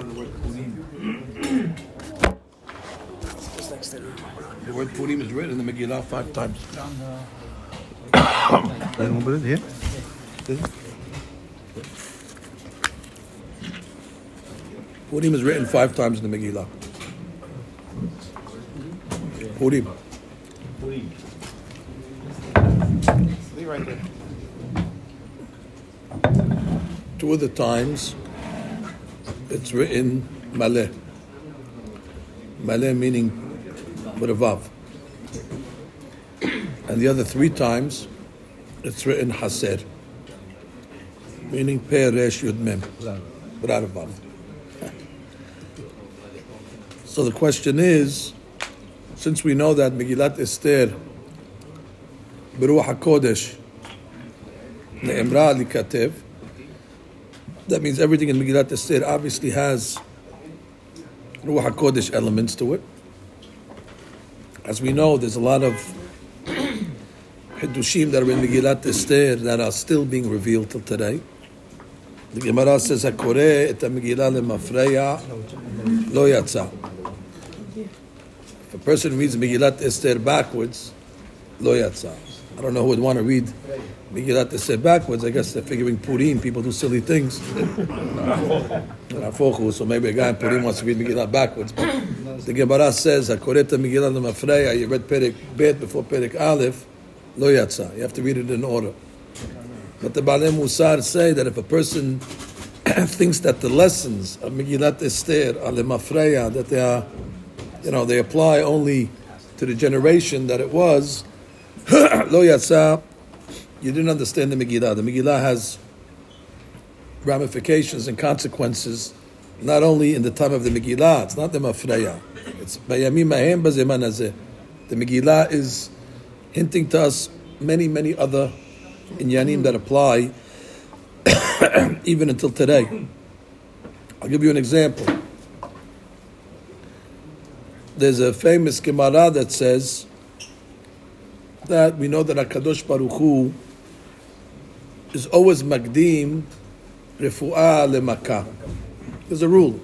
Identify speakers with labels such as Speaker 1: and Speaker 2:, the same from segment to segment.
Speaker 1: The word Purim is written in the Megillah five times.
Speaker 2: Anyone put it here?
Speaker 1: Purim is written five times in the Megillah. Purim.
Speaker 3: Be right there.
Speaker 1: Two of the times it's written Maleh. Maleh meaning with a Vav. And the other three times it's written Haser. Meaning Pe Resh Yud Mem. Without a Vav. So the question is, since we know that Megillat Esther, Beruach HaKodesh, Ne'emra Likatev, that means everything in Megillat Esther obviously has Ruach HaKodesh elements to it. As we know, there's a lot of Hiddushim that are in Megillat Esther that are still being revealed till today. The Gemara says, "Hakore et Megillah lemafreya lo yatsa." If a person reads Megillat Esther backwards, lo yatsa. I don't know who would want to read Megillat Esther backwards. I guess they're figuring Purim. People do silly things. So maybe a guy in Purim wants to read Megillah backwards. But the Gemara says, "Hakoreta Megillah lemafreya." You read Perek Bet before Perek Aleph, lo yatsa. You have to read it in order. But the Balei Musar say that if a person thinks that the lessons of Megillat Esther are lemafreya, that they are, you know, they apply only to the generation that it was, lo yatsa, you didn't understand the Megillah. The Megillah has ramifications and consequences, not only in the time of the Megillah, it's not the Mafreya. It's Bayamim Mahem Bazeman. The Megillah is hinting to us many, many other inyanim that apply even until today. I'll give you an example. There's a famous Gemara that says that we know that Hakadosh Baruch Hu is always magdim refuah lemaka. There's a rule.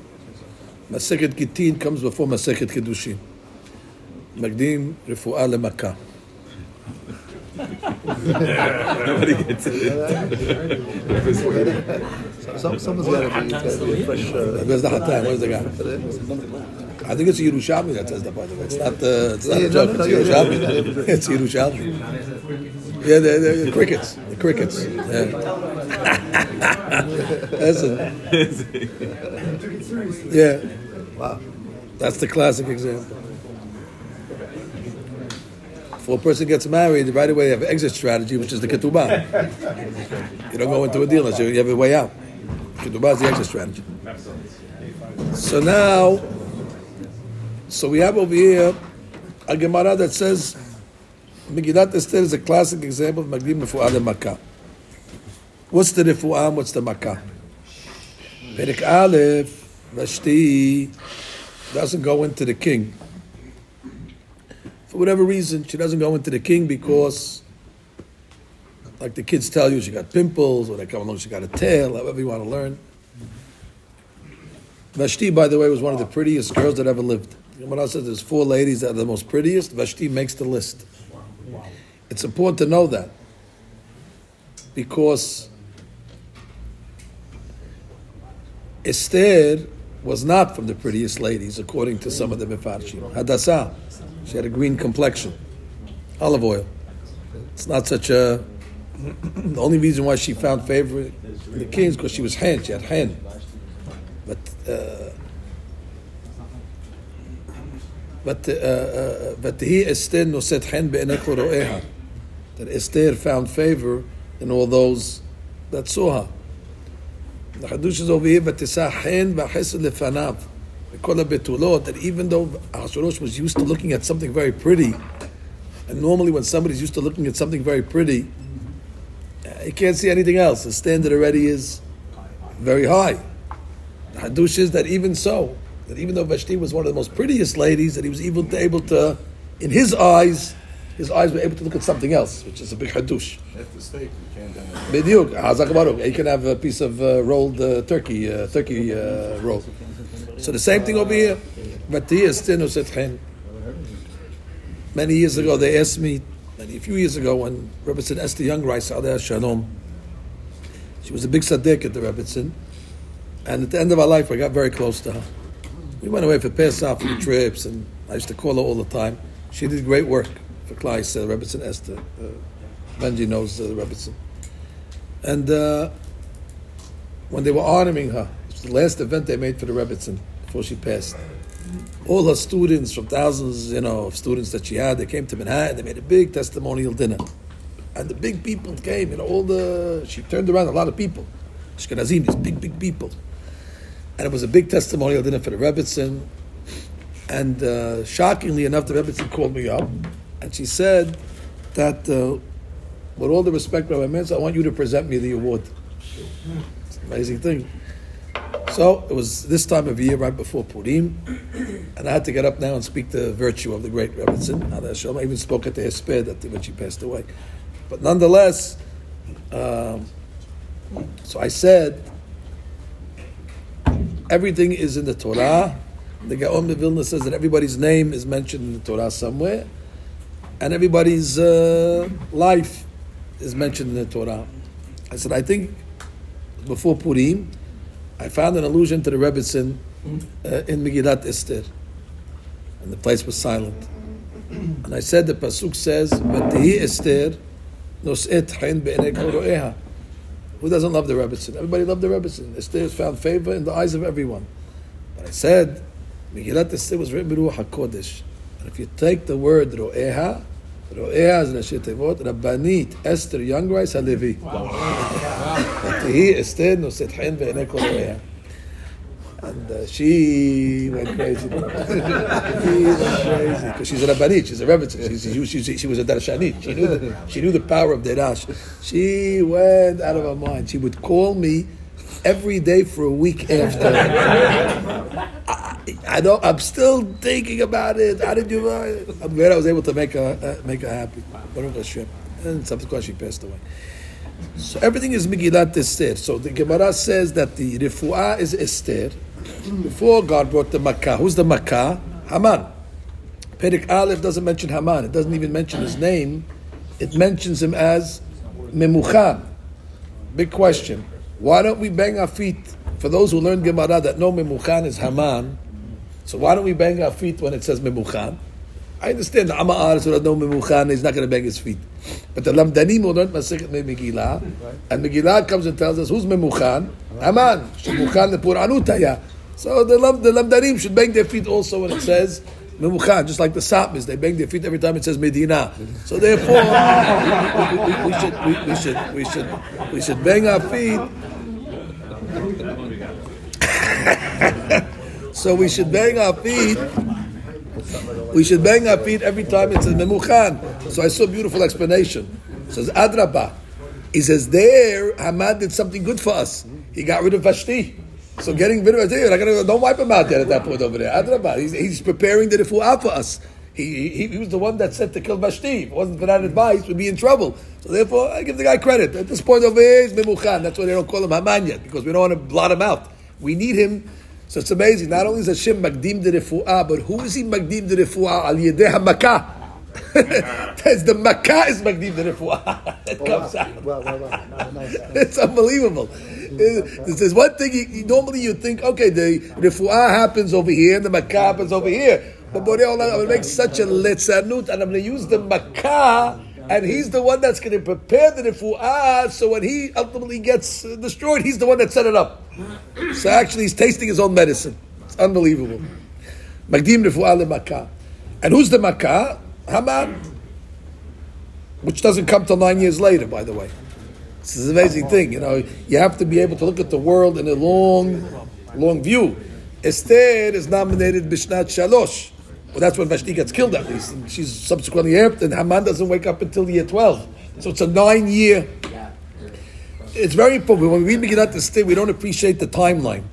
Speaker 1: Masechet Gitin comes before Masechet Kedushin. Magdim refuah lemaka.
Speaker 2: Nobody gets it.
Speaker 3: Some, someone's got to be, gotta a fresh. Uh,
Speaker 1: Where's the Hatan? Where's the guy? I think it's Yerushalmi that says that, by the way. It's not, uh, it's not
Speaker 3: Yeah,
Speaker 1: a joke. it's Yerushalmi. It's Yerushalmi. Yeah, the, the, the crickets. The crickets. Yeah. Listen. Yeah.
Speaker 3: wow.
Speaker 1: That's the classic example. Before a person gets married, right away they have an exit strategy, which is the ketubah. You don't go into a deal unless you have a way out. Ketubah is the exit strategy. So now, so we have over here a Gemara that says Megillat Esther is a classic example of Magdim Refu'ah de Makkah. What's the Refu'ah? What's the Makkah? Perek Aleph, Vashti doesn't go into the king. For whatever reason, she doesn't go into the king because, like the kids tell you, she got pimples, or they come along, she got a tail, however you want to learn. Vashti, by the way, was one of the prettiest girls that ever lived. Gemara says there's four ladies that are the most prettiest. Vashti makes the list. It's important to know that because Esther was not from the prettiest ladies, according to some of the Mefarshim. Hadassah, she had a green complexion, olive oil. It's not such a. The only reason why she found favor in the kings because she was hen. She had hen. But uh, but, uh, uh, uh, but he Esther noset hen be'enekoroeha. That Esther found favor in all those that saw her. The Hadush is over here, but hen ba'chesed lefanav. We call it betulot, that even though Ahasuerus was used to looking at something very pretty, and normally when somebody's used to looking at something very pretty, he can't see anything else. The standard already is very high. The Hadush is that even so, that even though Vashti was one of the most prettiest ladies, that he was even able to, in his eyes, his eyes were able to look at something else, which is a big Hadush.
Speaker 4: That's the steak. You can't.
Speaker 1: Baruch. You can have a piece of uh, rolled uh, turkey, uh, turkey uh, roll. So the same thing over here. V'tihi Esther Noset Many years ago, they asked me, many, a few years ago, when Rebbetzin Esther Jungreis, Aleh Shalom, she was a big tzaddik at the Rebbetzin, and at the end of our life, I got very close to her. We went away for Pesach, for trips, and I used to call her all the time. She did great work for Klai, uh, Esther. Uh, Benji knows uh, Rebbetzin. And uh, when they were honoring her, it was the last event they made for the Rebbetzin before she passed. All her students, from thousands, you know, of students that she had, they came to Manhattan. They made a big testimonial dinner, and the big people came. You know, all the she turned around a lot of people, Ashkenazim, these big, big people, and it was a big testimonial dinner for the Rebbetzin. And uh, shockingly enough, the Rebbetzin called me up, and she said that, uh, with all the respect, Rabbi Menz, I want you to present me the award. It's an amazing thing. So it was this time of year, right before Purim, and I had to get up now and speak the virtue of the great Rebbetzin. I even spoke at the Hesped that when she passed away. But nonetheless, um, so I said, everything is in the Torah. The Gaon of Vilna says that everybody's name is mentioned in the Torah somewhere, and everybody's uh, life is mentioned in the Torah. I said, I think before Purim, I found an allusion to the Rebbetzin uh, in Megillat Esther, and the place was silent. And I said the pasuk says, "V'tihi Esther nos'et ro'eha." Who doesn't love the Rebbetzin? Everybody loved the Rebbetzin. Esther has found favor in the eyes of everyone. But I said, Megillat Esther was written Ruach HaKodesh. And if you take the word Ro'eha, Ro'eha is Rashi Tevot, Rabbanit Esther Jungreis Halevi. Wow. wow. wow. And uh, she went crazy. she crazy because she's a rabbanit. She's a rebbe. She, she, she, she was a darshanit. She knew the, she knew the power of derash. She went out of her mind. She would call me every day for a week after. I, I don't. I'm still thinking about it. How did you? I'm glad I was able to make her uh, make her happy. And subsequently, she passed away. So everything is Megillat Esther. So the Gemara says that the Refuah is Esther. Before God brought the Makkah. Who's the Makkah? Haman. Perek Aleph doesn't mention Haman. It doesn't even mention his name. It mentions him as Memuchan. Big question. Why don't we bang our feet? For those who learn Gemara that know Memuchan is Haman, so why don't we bang our feet when it says Memuchan? I understand the Ama'ar who doesn't know Memuchan is not going to bang his feet. But the Lamdanim who learned Masechet Megillah, and Megillah comes and tells us who's Memuchan? Haman. Shemuchan the Puranutaya. So the, the Lamdanim should bang their feet also when it says Memuchan, just like the Satmars, they bang their feet every time it says Medina. So therefore, we, we, we, we, should, we, we, should, we, should, we should bang our feet. so we should bang our feet. We should bang our feet every time it says Memuchan. So I saw a beautiful explanation. It says Adraba. He says there, Haman did something good for us. He got rid of Vashti. So getting rid of you're not gonna, don't wipe him out there at that point over there. He's, he's preparing the refuah for us. He, he, he was the one that said to kill Vashti. If it wasn't for that advice, we'd be in trouble. So therefore, I give the guy credit. At this point over here, he's Memuchan. That's why they don't call him Haman yet, because we don't want to blot him out. We need him. So it's amazing. Not only is Hashem Magdim the Refu'ah, but who is he Magdim the Refu'ah? Al Yedeh HaMakah. That's the Makkah is Magdim the Refu'ah. That comes out.
Speaker 3: Well, well, well. No, no, no.
Speaker 1: It's unbelievable. This is one thing. You, you- normally you think, okay, the refuah happens over here and the makkah happens over here. But Borei Olam, I'm going to make such a litzanut and I'm going to use the makkah and he's the one that's going to prepare the refuah so when he ultimately gets destroyed, he's the one that set it up. So actually he's tasting his own medicine. It's unbelievable. Magdim refuah le makkah. And who's the makkah? Haman. Which doesn't come till nine years later, by the way. This is an amazing thing, you know. You have to be able to look at the world in a long, long view. Esther is nominated Bishnat Shalosh. Well, that's when Vashti gets killed, at least. And she's subsequently heir, and Haman doesn't wake up until year 12. So it's a nine year. It's very important. When we read Megillat Esther, we don't appreciate the timeline.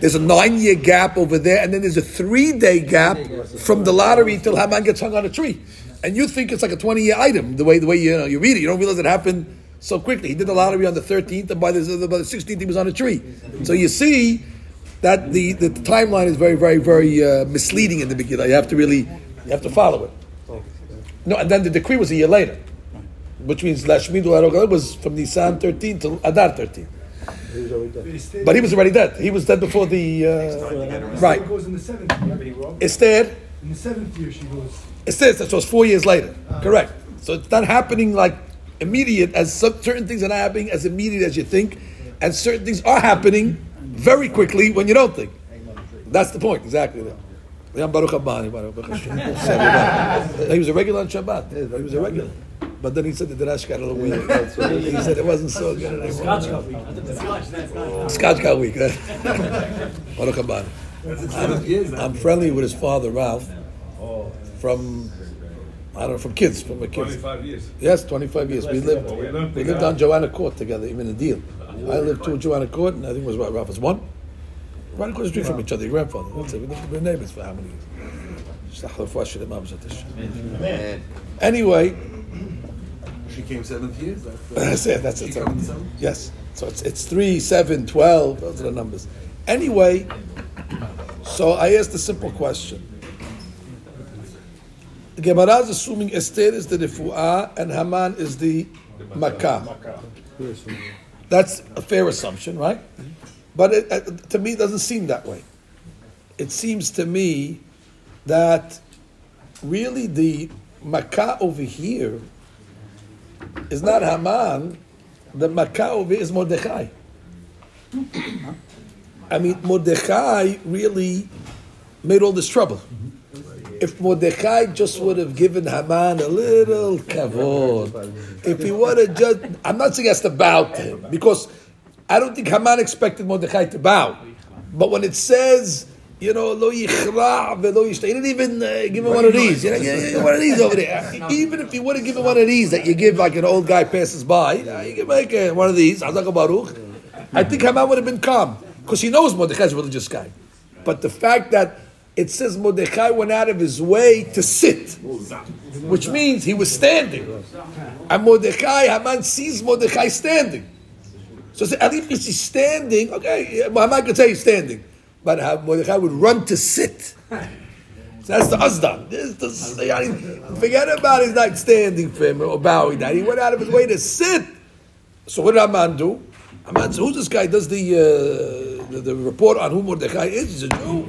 Speaker 1: There's a nine year gap over there, and then there's a three day gap from the lottery till Haman gets hung on a tree. And you think it's like a 20 year item, the way, the way you, know, you read it. You don't realize it happened so quickly. He did the lottery on the 13th, and by the, by the 16th, he was on a tree. So you see, that the, the timeline is very, very, very uh, misleading in the Megillah. You have to really, you have to follow it. No, and then the decree was a year later, which means Lashmidu Harogal was from Nisan 13 to Adar 13. But he was already dead. He was dead before the uh, right.
Speaker 5: Goes in the seventh year.
Speaker 1: Esther,
Speaker 5: In the seventh year, she goes.
Speaker 1: Esther, so it's four years later. Correct. So it's not happening like immediate as some, certain things are not happening as immediate as you think, and certain things are happening very quickly when you don't think. That's the point, exactly. He was a regular on Shabbat. He was a regular. But then he said the Darash got a little weak. He said it wasn't so good anymore. Scotch got weak. huh? Baruch Haba. I'm, I'm friendly with his father, Ralph, from, I don't know, from kids, from a kids.
Speaker 6: 25 years.
Speaker 1: Yes, 25 years. We lived,
Speaker 6: we lived
Speaker 1: we lived on Joanna Court together, even a deal. I lived two Joanna Court, and I think it was Ralph was one. Right across the street from each other, your grandfather. That's it. We lived, we were neighbors for how many years? Shlach lefuah shelema b'zat Hashem. Anyway,
Speaker 4: She came seventh years.
Speaker 1: that's it. That's it. Yes. So it's it's three, seven, twelve. Those are the numbers. Anyway, so I asked a simple question. The Gemara is assuming Esther is the refuah and Haman is the makkah. That's a fair assumption, right? But it, uh, to me, it doesn't seem that way. It seems to me that really the makkah over here is not Haman. The makkah is Mordechai. I mean, Mordechai really made all this trouble. If Mordechai just would have given Haman a little kavod, if he would have just, I'm not saying has to bow to him, because I don't think Haman expected Mordechai to bow. But when it says, you know, lo yichra velo yishta, he didn't even uh, give him one of these. You know, one of these over there. Even if he would have given one of these that you give like an old guy passes by, you can make uh, one of these. Hazak Baruch. I think Haman would have been calm because he knows Mordechai's a religious guy. But the fact that it says Mordechai went out of his way to sit, which means he was standing. And Mordechai, Haman sees Mordechai standing. So at least if he's standing, okay, Haman could say he's standing. But Ha- Mordechai would run to sit. So that's the Azdan. This is the, I mean, forget about he's not standing for him or bowing down. He went out of his way to sit. So what did Haman do? Haman said, who's this guy? Does the, uh, the, the report on who Mordechai is? He's a Jew.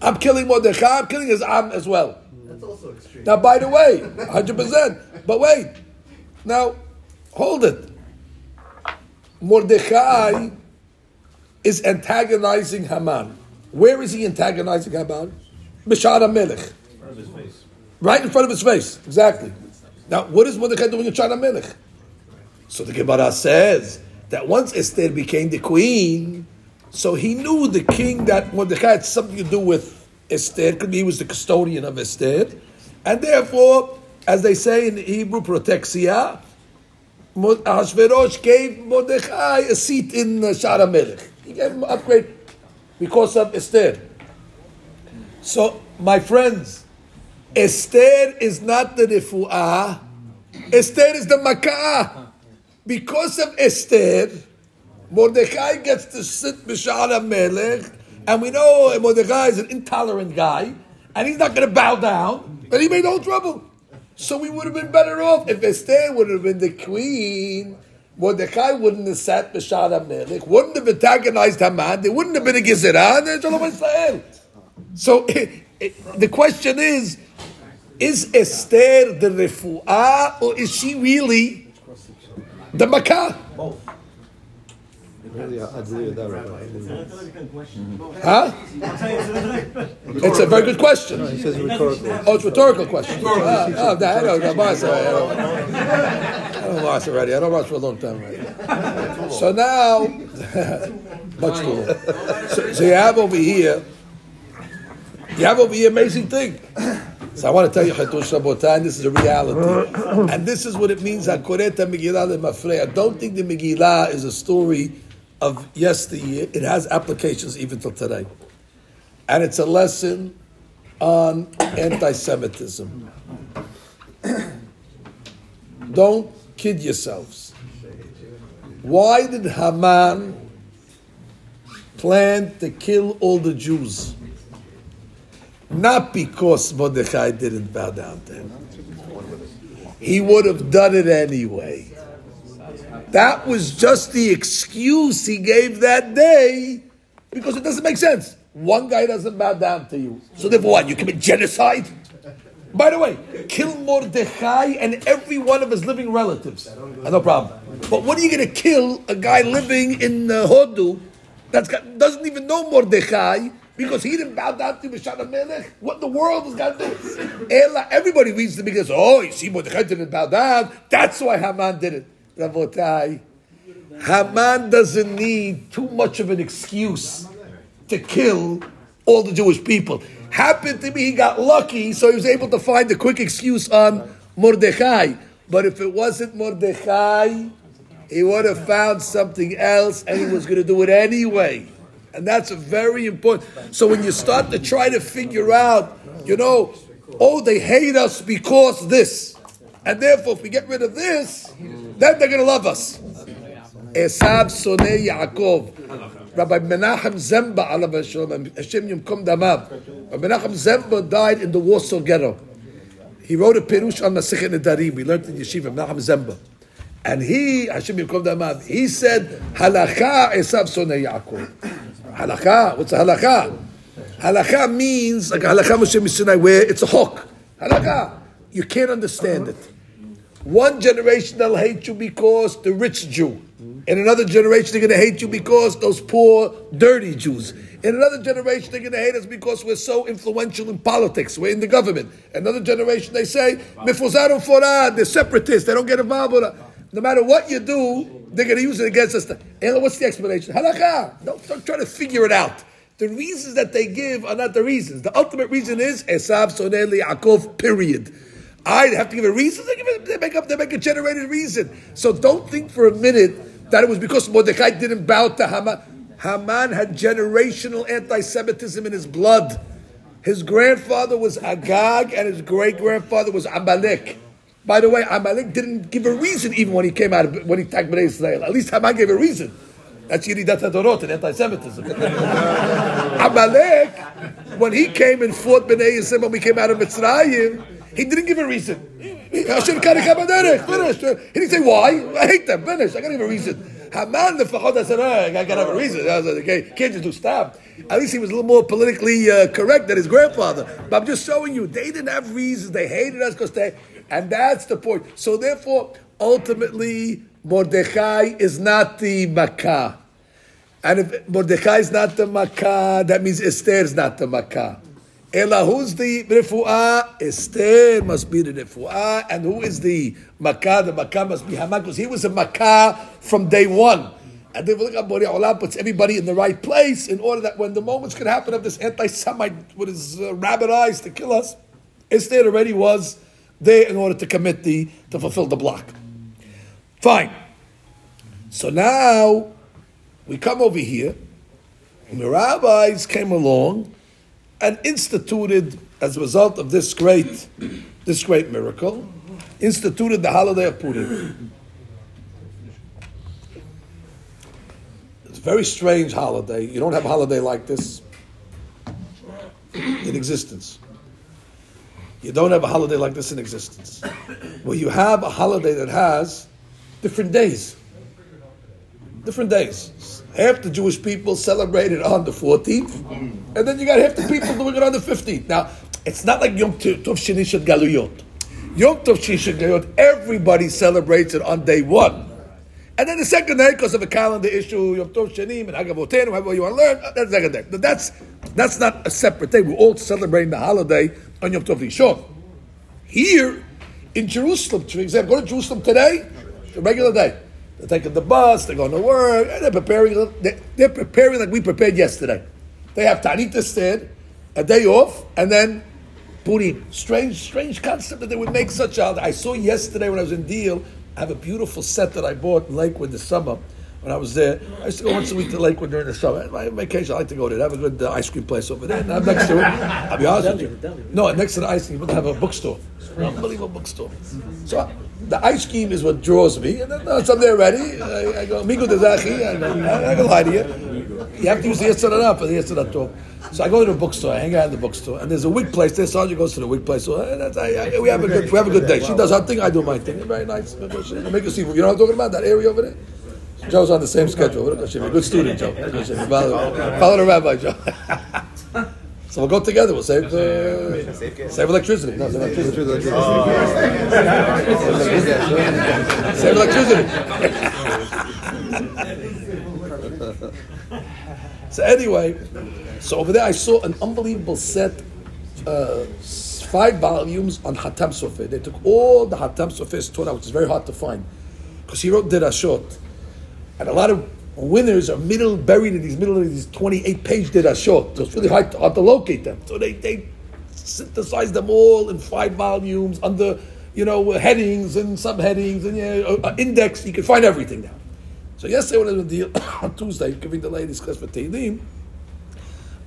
Speaker 1: I'm killing Mordechai. I'm killing his Am as well.
Speaker 3: That's also extreme.
Speaker 1: Now, by the way, 100%. But wait. Now, hold it. Mordechai is antagonizing Haman. Where is he antagonizing Haman? Mishad Melech. Right in front of his face. Exactly. Now, what is Mordechai doing in Shad Melech? So the Gemara says that once Esther became the queen, so he knew the king that Mordechai had something to do with Esther. Could be he was the custodian of Esther, and therefore, as they say in Hebrew, protexia. Ahasuerus gave Mordechai a seat in uh, Shara Melech. He gave him an upgrade because of Esther. So, my friends, Esther is not the refuah. Esther is the makah. Because of Esther, Mordechai gets to sit Bishara Melech, and we know Mordechai is an intolerant guy, and he's not going to bow down, and he made all trouble. So we would have been better off if Esther would have been the queen. Mordechai wouldn't have sat Bishara Melech, wouldn't have antagonized Haman, there wouldn't have been a Gezerah, and Shalom Israel. So the question is, is Esther the refuah, or is she really the makah?
Speaker 3: Yeah, I agree with that.
Speaker 1: Huh? It's a very good question.
Speaker 3: He says rhetorical.
Speaker 1: Oh, it's a rhetorical question. Ah, oh, that, I don't know. Mars, I don't I know Mars already. I don't watch for a long time already. So now, much too long. So, so you have over here, you have over here amazing thing. So I want to tell you, Chatush Rabotai, this is a reality. And this is what it means, HaKoreta Megillah Lemafrei. I don't think the Megillah is a story of yesteryear. It has applications even till today. And it's a lesson on anti-Semitism. Don't kid yourselves. Why did Haman plan to kill all the Jews. Not because Mordechai didn't bow down to him. He would have done it anyway. That was just the excuse he gave that day because it doesn't make sense. One guy doesn't bow down to you. So therefore what? You commit genocide? By the way, kill Mordechai and every one of his living relatives. Uh, No problem. But what are you going to kill a guy living in uh, Hodu that doesn't even know Mordechai because he didn't bow down to Mishad Melech? What the world has got to do? Everybody reads the because oh, you see, Mordechai didn't bow down. That's why Haman did it. Rabotai, Haman doesn't need too much of an excuse to kill all the Jewish people. Happened to be he got lucky, so he was able to find a quick excuse on Mordechai. But if it wasn't Mordechai, he would have found something else and he was going to do it anyway. And that's very important. So when you start to try to figure out, you know, oh, they hate us because this. And therefore, if we get rid of this, then they're going to love us. Esav Sonei Yaakov. Rabbi Menachem Zemba, alav Hashem, Hashem Yomkom Damav. Rabbi Menachem Zemba died in the Warsaw Ghetto. He wrote a Perush on Masichet Nedarim. We learned in Yeshiva, Menachem Zemba. And he, Hashem Yomkom Damav, he said, Halacha Esav Sonei Yaakov. Halacha, what's a halacha? Halacha means, like a halacha Moshe Mishnah, where it's a hook. Halacha, you can't understand it. One generation they'll hate you because the rich Jew. In another generation they're going to hate you because those poor, dirty Jews. In another generation they're going to hate us because we're so influential in politics. We're in the government. Another generation they say, Mifuzar Forad, they're separatists. They don't get involved with us. No matter what you do, they're going to use it against us. And what's the explanation? Halakha. Don't, don't try to figure it out. The reasons that they give are not the reasons. The ultimate reason is Esav Soneli Yaakov, period. I have to give a reason. They, give it, they make up. They make a generated reason. So don't think for a minute that it was because Mordecai didn't bow to Haman. Haman had generational anti-Semitism in his blood. His grandfather was Agag, and his great grandfather was Amalek. By the way, Amalek didn't give a reason even when he came out of, when he attacked Bnei Israel. At least Haman gave a reason. That's Yeridat Hadorot and anti-Semitism. Amalek, when he came and fought Bnei Israel when we came out of Mitzrayim, he didn't give a reason. Finished. He didn't say why. I hate them. Finish. I gotta give a reason. Haman the Fachot said, I gotta have a reason. I was like, okay, can't just do stab. At least he was a little more politically uh, correct than his grandfather. But I'm just showing you, they didn't have reasons. They hated us because they, and that's the point. So therefore, ultimately, Mordechai is not the Makkah. And if Mordechai is not the Makkah, that means Esther is not the Makkah. Ella, who's the refuah? Esther must be the refuah. And who is the Makkah? The Makkah must be Haman, because he was a Makkah from day one. And then Borei Olam puts everybody in the right place in order that when the moments could happen of this anti-Semite with his uh, rabbit eyes to kill us, Esther already was there in order to commit the, to fulfill the block. Fine. So now we come over here, and the rabbis came along and instituted, as a result of this great, this great miracle, instituted the holiday of Purim. It's a very strange holiday. You don't have a holiday like this in existence. You don't have a holiday like this in existence. Well, you have a holiday that has different days. Different days. Half the Jewish people celebrate it on the 14th, and then you got half the people doing it on the 15th. Now, it's not like Yom Tov Sheni Galuyot. Yom Tov Sheni Galuyot, everybody celebrates it on day one. And then the second day, because of a calendar issue, Yom Tov Sheni and Hagavotenu, however you want to learn, uh, that's the second day. But that's, that's not a separate day. We're all celebrating the holiday on Yom Tov Rishon. Here, in Jerusalem, for example, go to Jerusalem today, a regular day. They're taking the bus, they're going to work, and they're preparing, they're, preparing like we prepared yesterday. They have Tanit instead, a day off, and then Purim. Strange, strange concept that they would make such a. I saw yesterday when I was in Deal, I have a beautiful set that I bought in Lakewood this summer. When I was there, I used to go once a week to Lakewood during the summer. My vacation, I like to go there. They have a good uh, ice cream place over there. And I'm next to it. I'll be honest with you. No, next to the ice cream, they have a bookstore. Unbelievable bookstore. So the ice cream is what draws me. And then once I'm there ready, I, I go, Migo Dezachi, and I, I go lie to you. You have to use the Yitzhak for the Tov. So I go to the bookstore, I hang out in the bookstore, and there's a wig place there. Sandra goes to the wig place. So that's, I, I, we have a good we have a good day. She does her thing, I do my thing. Very nice. Make you see. You know what I'm talking about? That area over there. Joe's on the same schedule. Good student, Joe. Follow, follow the rabbi, Joe. so we'll go together. We'll save uh, save electricity. No, save electricity. Save electricity. so anyway, so over there I saw an unbelievable set, uh, five volumes on Hatam Sofer. They took all the Hatam Sofer's Torah, which is very hard to find, because he wrote Dirashot. And a lot of winners are middle buried in these middle of these 28 page Dirashot. So it's really hard to, hard to locate them. So they, they synthesize them all in five volumes under, you know, headings and subheadings and uh, index. You can find everything now. So yesterday when I was on, deal, on Tuesday giving the ladies class for Tehillim,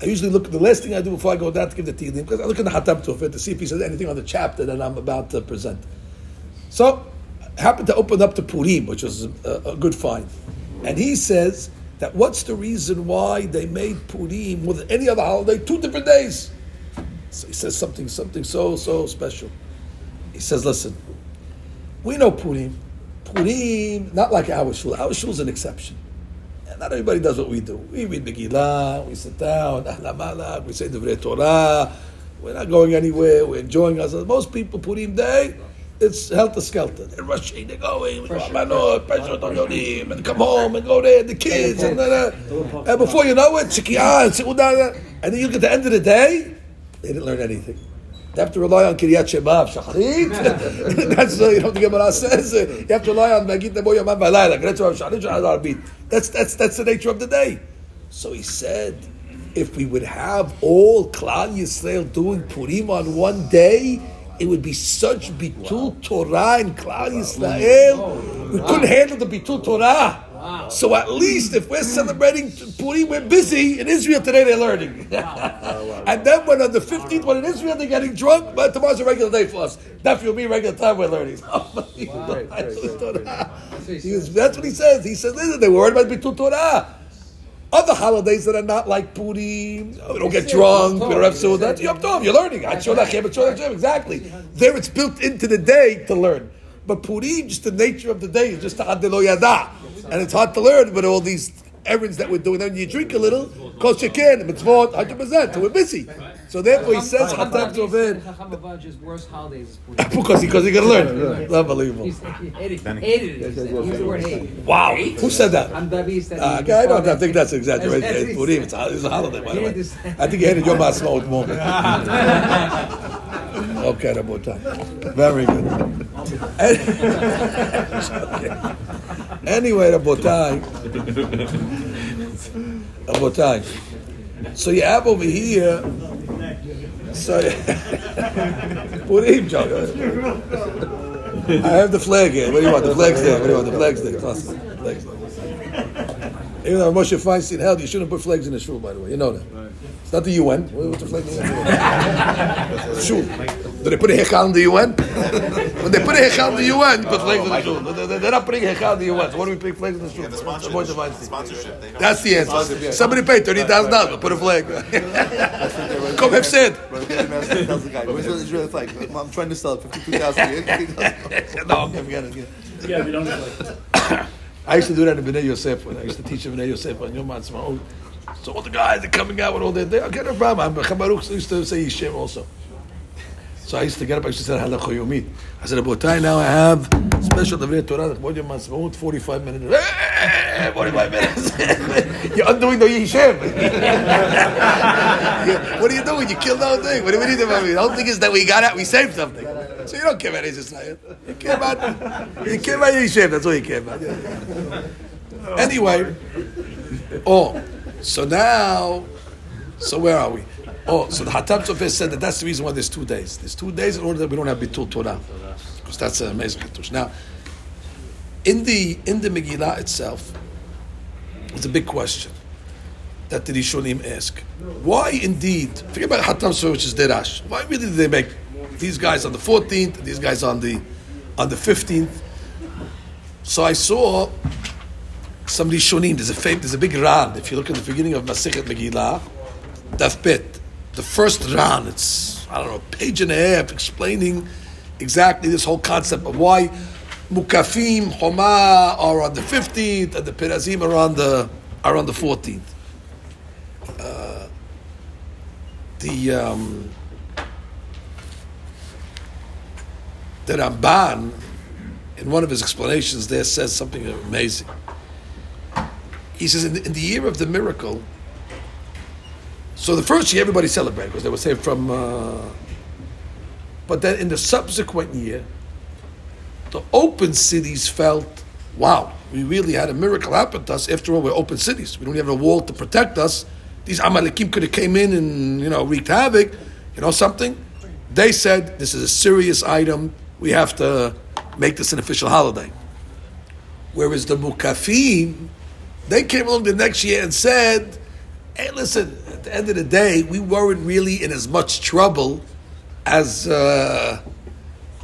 Speaker 1: I usually look, the last thing I do before I go down to give the Tehillim, because I look in the Hatam Sofer to see if he says anything on the chapter that I'm about to present. So, I happened to open up to Purim, which was a, a good find. And he says that what's the reason why they made Purim more than any other holiday, two different days? So he says something, something so, so special. He says, listen, we know Purim. Purim, not like our shul. Our shul is an exception. And not everybody does what we do. We read Megillah, we sit down, we say the Torah, we're not going anywhere, we're enjoying ourselves. Most people, Purim Day, it's helter skelter. They're rushing, they're going, manot, pressure on Yodim, and come home and go there, the kids, and, uh, and before you know it, and then you get to the end of the day, they didn't learn anything. They have to rely on Kiryat Shema, Shachrit. That's uh, you know the Gemara says. Uh, you have to rely on Magid Nebo Valayla. That's that's that's the nature of the day. So he said, if we would have all Klal Yisrael doing Purim on one day, it would be such bitul Torah in Klal Yisrael. We couldn't handle the bitul Torah. So at least if we're celebrating Purim, we're busy. In Israel today, they're learning. and then when on the 15th, when in Israel they're getting drunk, but tomorrow's a regular day for us. That will be regular time we're learning. That's what he says. He says, listen, they were worried about Bitul Torah. Other holidays that are not like Purim, we don't get drunk, we don't have. Yom Tov, you're learning. Exactly. There it's built into the day to learn. But Purim, just the nature of the day, is just Adelo Yada. And it's hard to learn with all these errands that we're doing. Then you drink a little, kos shekin, mitzvot, 100%, so we're busy. So therefore he says Hatam Tovin. because, because he can learn. Unbelievable.
Speaker 6: He hated it. He the word hate.
Speaker 1: Wow. Who said that?
Speaker 6: Amdavi said
Speaker 1: Uh, I don't I think that's exaggeration. Purim, it's, a- it's a holiday, by the way. I think he hated Yom HaAtzmaut more. okay, Rabotai. Very good. anyway, Rabotai. Rabotai. So you have over here. So Purim, Joe. I have the flag here. What do you want? The flag's there. What do you want? The flag's there. The flag's there. Even though Moshe Feinstein held, you shouldn't put flags in the shul, by the way. You know that. It's not the UN. What's the flag in the UN? shul. Do they put a hechal in the UN? when they put a hechal in the UN, you put flags in the shul. They- they- They're not putting hechal in the UN. So what do we put flags in the shul?
Speaker 7: sponsorship.
Speaker 1: Moshe Feinstein.
Speaker 7: Sponsorship. They don't-
Speaker 1: That's the answer. Somebody paid thirty thousand dollars. Put a flag. Come have said.
Speaker 3: Tells the guy, "Where's the Israeli flag?" I'm trying to sell it, fifty-two thousand.
Speaker 1: no, okay, forget it.
Speaker 5: Yeah, we don't.
Speaker 1: I used to do that in Bnei Yosef. When I used to teach in Bnei Yosef on Yom HaAtzmaut. So all the guys are coming out with all their, they, okay, no problem. I'm Baruch used to say Yishem also. So I used to get up, I used to say Halacha. I said, Abotai, now I have special David Torah, Chvod Yom HaAtzmaut, 45 minutes. 45 minutes. You're undoing the Yishem. What are you doing? You killed the whole thing. What do we need about me? The whole thing is that we got out, we saved something. So you don't care about Israel. You care about, you care about Yishem. That's all you care about. Anyway, oh, so now, so where are we? Oh, so the Hatam Sofer said that that's the reason why there's two days. There's two days in order that we don't have Bitul Torah. Because that's an amazing Hatush. Now, in the, in the Megillah itself, it's a big question that the Rishonim ask. Why indeed, forget about Hatam Sofer, which is Derash. Why really did they make these guys on the 14th, and these guys on the, on the 15th? So I saw some Rishonim, there's a there's a big Ran. If you look at the beginning of Masechet Megillah, Daf Bet, the first Ran, it's I don't know, a page and a half explaining exactly this whole concept of why Mukafim, Homa are on the 15th and the Perazim are on the are on the 14th. Uh, the um, the Ramban, in one of his explanations, there says something amazing. He says, in the, in the year of the miracle, so the first year everybody celebrated because they were saved from. Uh, but then in the subsequent year, the open cities felt, wow, we really had a miracle happen to us. After all, we're open cities. We don't have a wall to protect us. These Amalekim could have came in and you know wreaked havoc. You know something? They said this is a serious item. We have to make this an official holiday. Whereas the Mukafim, they came along the next year and said, hey, listen, at the end of the day, we weren't really in as much trouble as uh,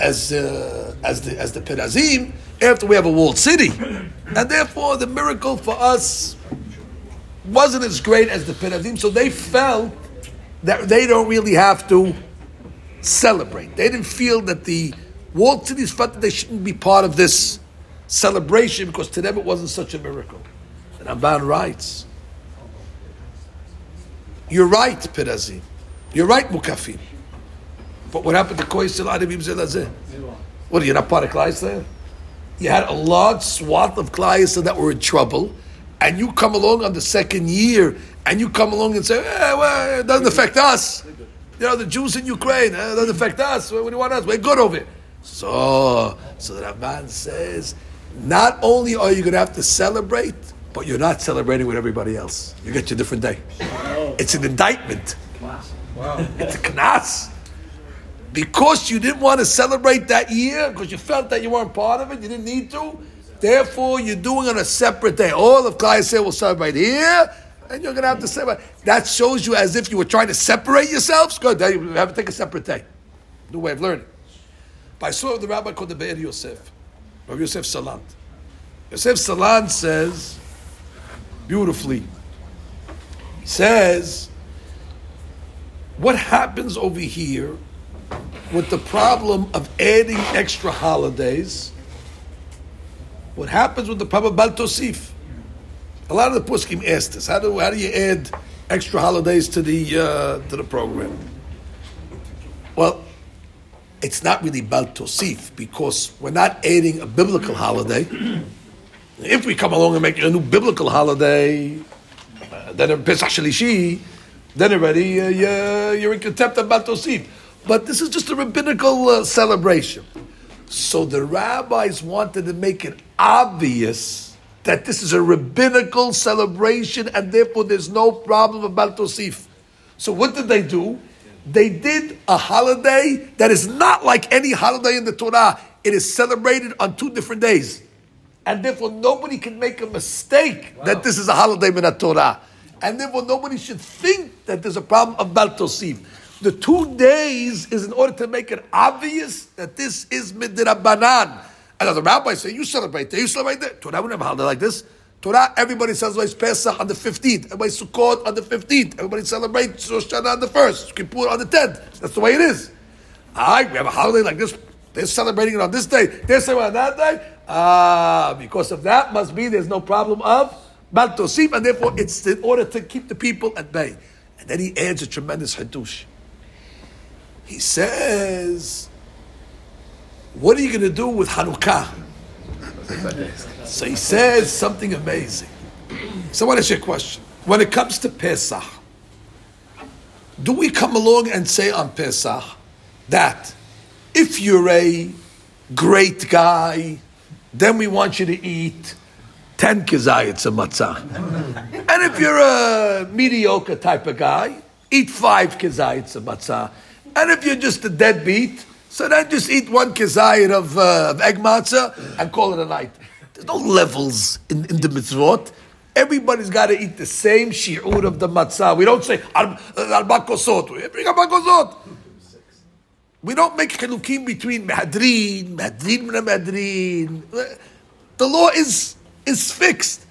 Speaker 1: as uh, as the as the Perazim after we have a walled city, and therefore the miracle for us wasn't as great as the Perazim. So they felt that they don't really have to celebrate. They didn't feel that the walled cities felt that they shouldn't be part of this celebration because to them it wasn't such a miracle. And Ramban writes, "You're right, Perazim. You're right, Mukafim." But what happened to Koyisel Zelazeh? What are you not part of Klal there? You had a large swath of Klal that were in trouble, and you come along on the second year, and you come along and say, eh, well, it doesn't affect us. You know, the Jews in Ukraine, eh, it doesn't affect us. What do you want us? We're good over it. So, so the Ramban says, not only are you going to have to celebrate, but you're not celebrating with everybody else. You get your different day. It's an indictment. Wow. It's a knas because you didn't want to celebrate that year, because you felt that you weren't part of it, you didn't need to. Therefore, you're doing it on a separate day. All of Klal will celebrate here, and you're going to have to celebrate. That shows you as if you were trying to separate yourselves. Good, then you have to take a separate day. New way of learning. By I saw the rabbi called the Be'er Yosef, Rabbi Yosef Salant. Yosef Salant says, beautifully, he says, what happens over here with the problem of adding extra holidays, what happens with the problem of Baltosif? A lot of the poskim asked this. How do, how do you add extra holidays to the uh, to the program? Well, it's not really Baltosif because we're not adding a biblical holiday. If we come along and make a new biblical holiday, uh, then Pesach Shalishi, then already uh, you're, in contempt of Baltosif. But this is just a rabbinical uh, celebration. So the rabbis wanted to make it obvious that this is a rabbinical celebration and therefore there's no problem about Tosif. So what did they do? They did a holiday that is not like any holiday in the Torah. It is celebrated on two different days. And therefore nobody can make a mistake wow. that this is a holiday in the Torah. And therefore nobody should think that there's a problem of Baltosif. The two days is in order to make it obvious that this is midrabanan. And the rabbis say, you celebrate that, you celebrate that. Torah have a holiday like this. Torah, everybody celebrates Pesach on the 15th. Everybody Sukkot on the 15th. Everybody celebrates Rosh Hashanah on the 1st. Kippur on the 10th. That's the way it is. All right, we have a holiday like this. They're celebrating it on this day. They're celebrating on that day. Ah, because of that must be there's no problem of Baltosif, and therefore it's in order to keep the people at bay. And then he adds a tremendous hadush. He says, What are you going to do with Hanukkah? so he says something amazing. So, what is your question? When it comes to Pesach, do we come along and say on Pesach that if you're a great guy, then we want you to eat 10 kizayats of matzah. and if you're a mediocre type of guy, eat 5 kizayats of matzah. And if you're just a deadbeat, so then just eat one kezayit of, uh, of egg matzah and call it a night. There's no levels in, in the mitzvot. Everybody's got to eat the same shi'ur of the matzah. We don't say arba kosot. We bring arba kosot. We don't make chilukim between mehadrin, mehadrin, mehadrin. The law is is fixed.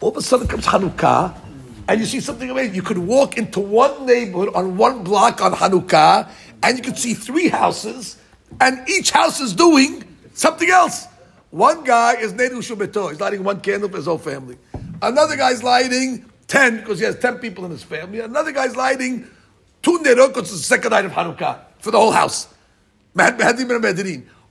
Speaker 1: All of a sudden comes Hanukkah, and you see something amazing. You could walk into one neighborhood on one block on Hanukkah, and you could see three houses, and each house is doing something else. One guy is Nedu Shubeto, he's lighting one candle for his whole family. Another guy's lighting 10 because he has 10 people in his family. Another guy's lighting two nerot because it's the second night of Hanukkah for the whole house.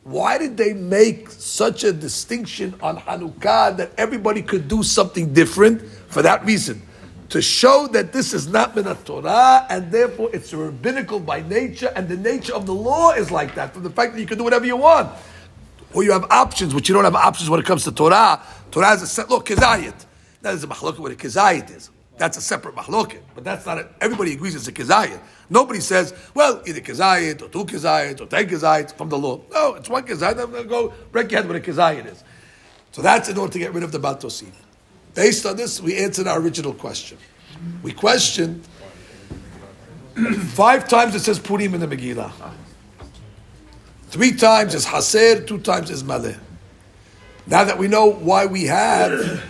Speaker 1: Why did they make such a distinction on Hanukkah that everybody could do something different? For that reason. To show that this is not Minat Torah and therefore it's rabbinical by nature and the nature of the law is like that from the fact that you can do whatever you want. Or you have options, which you don't have options when it comes to Torah. Torah has a set, look, Kizayit. That is a mahloket what a Kizayit is. That's a separate mahloket, but that's not. A, everybody agrees it's a kizayit. Nobody says, well, either kizayit or two kizayit or ten kizayit from the law. No, it's one kizayit. I'm going to go break your head what a kizayit is. So that's in order to get rid of the baltosim. Based on this, we answered our original question. We questioned five times it says Purim in the Megillah. Three times is Haser, two times is Maleh. Now that we know why we have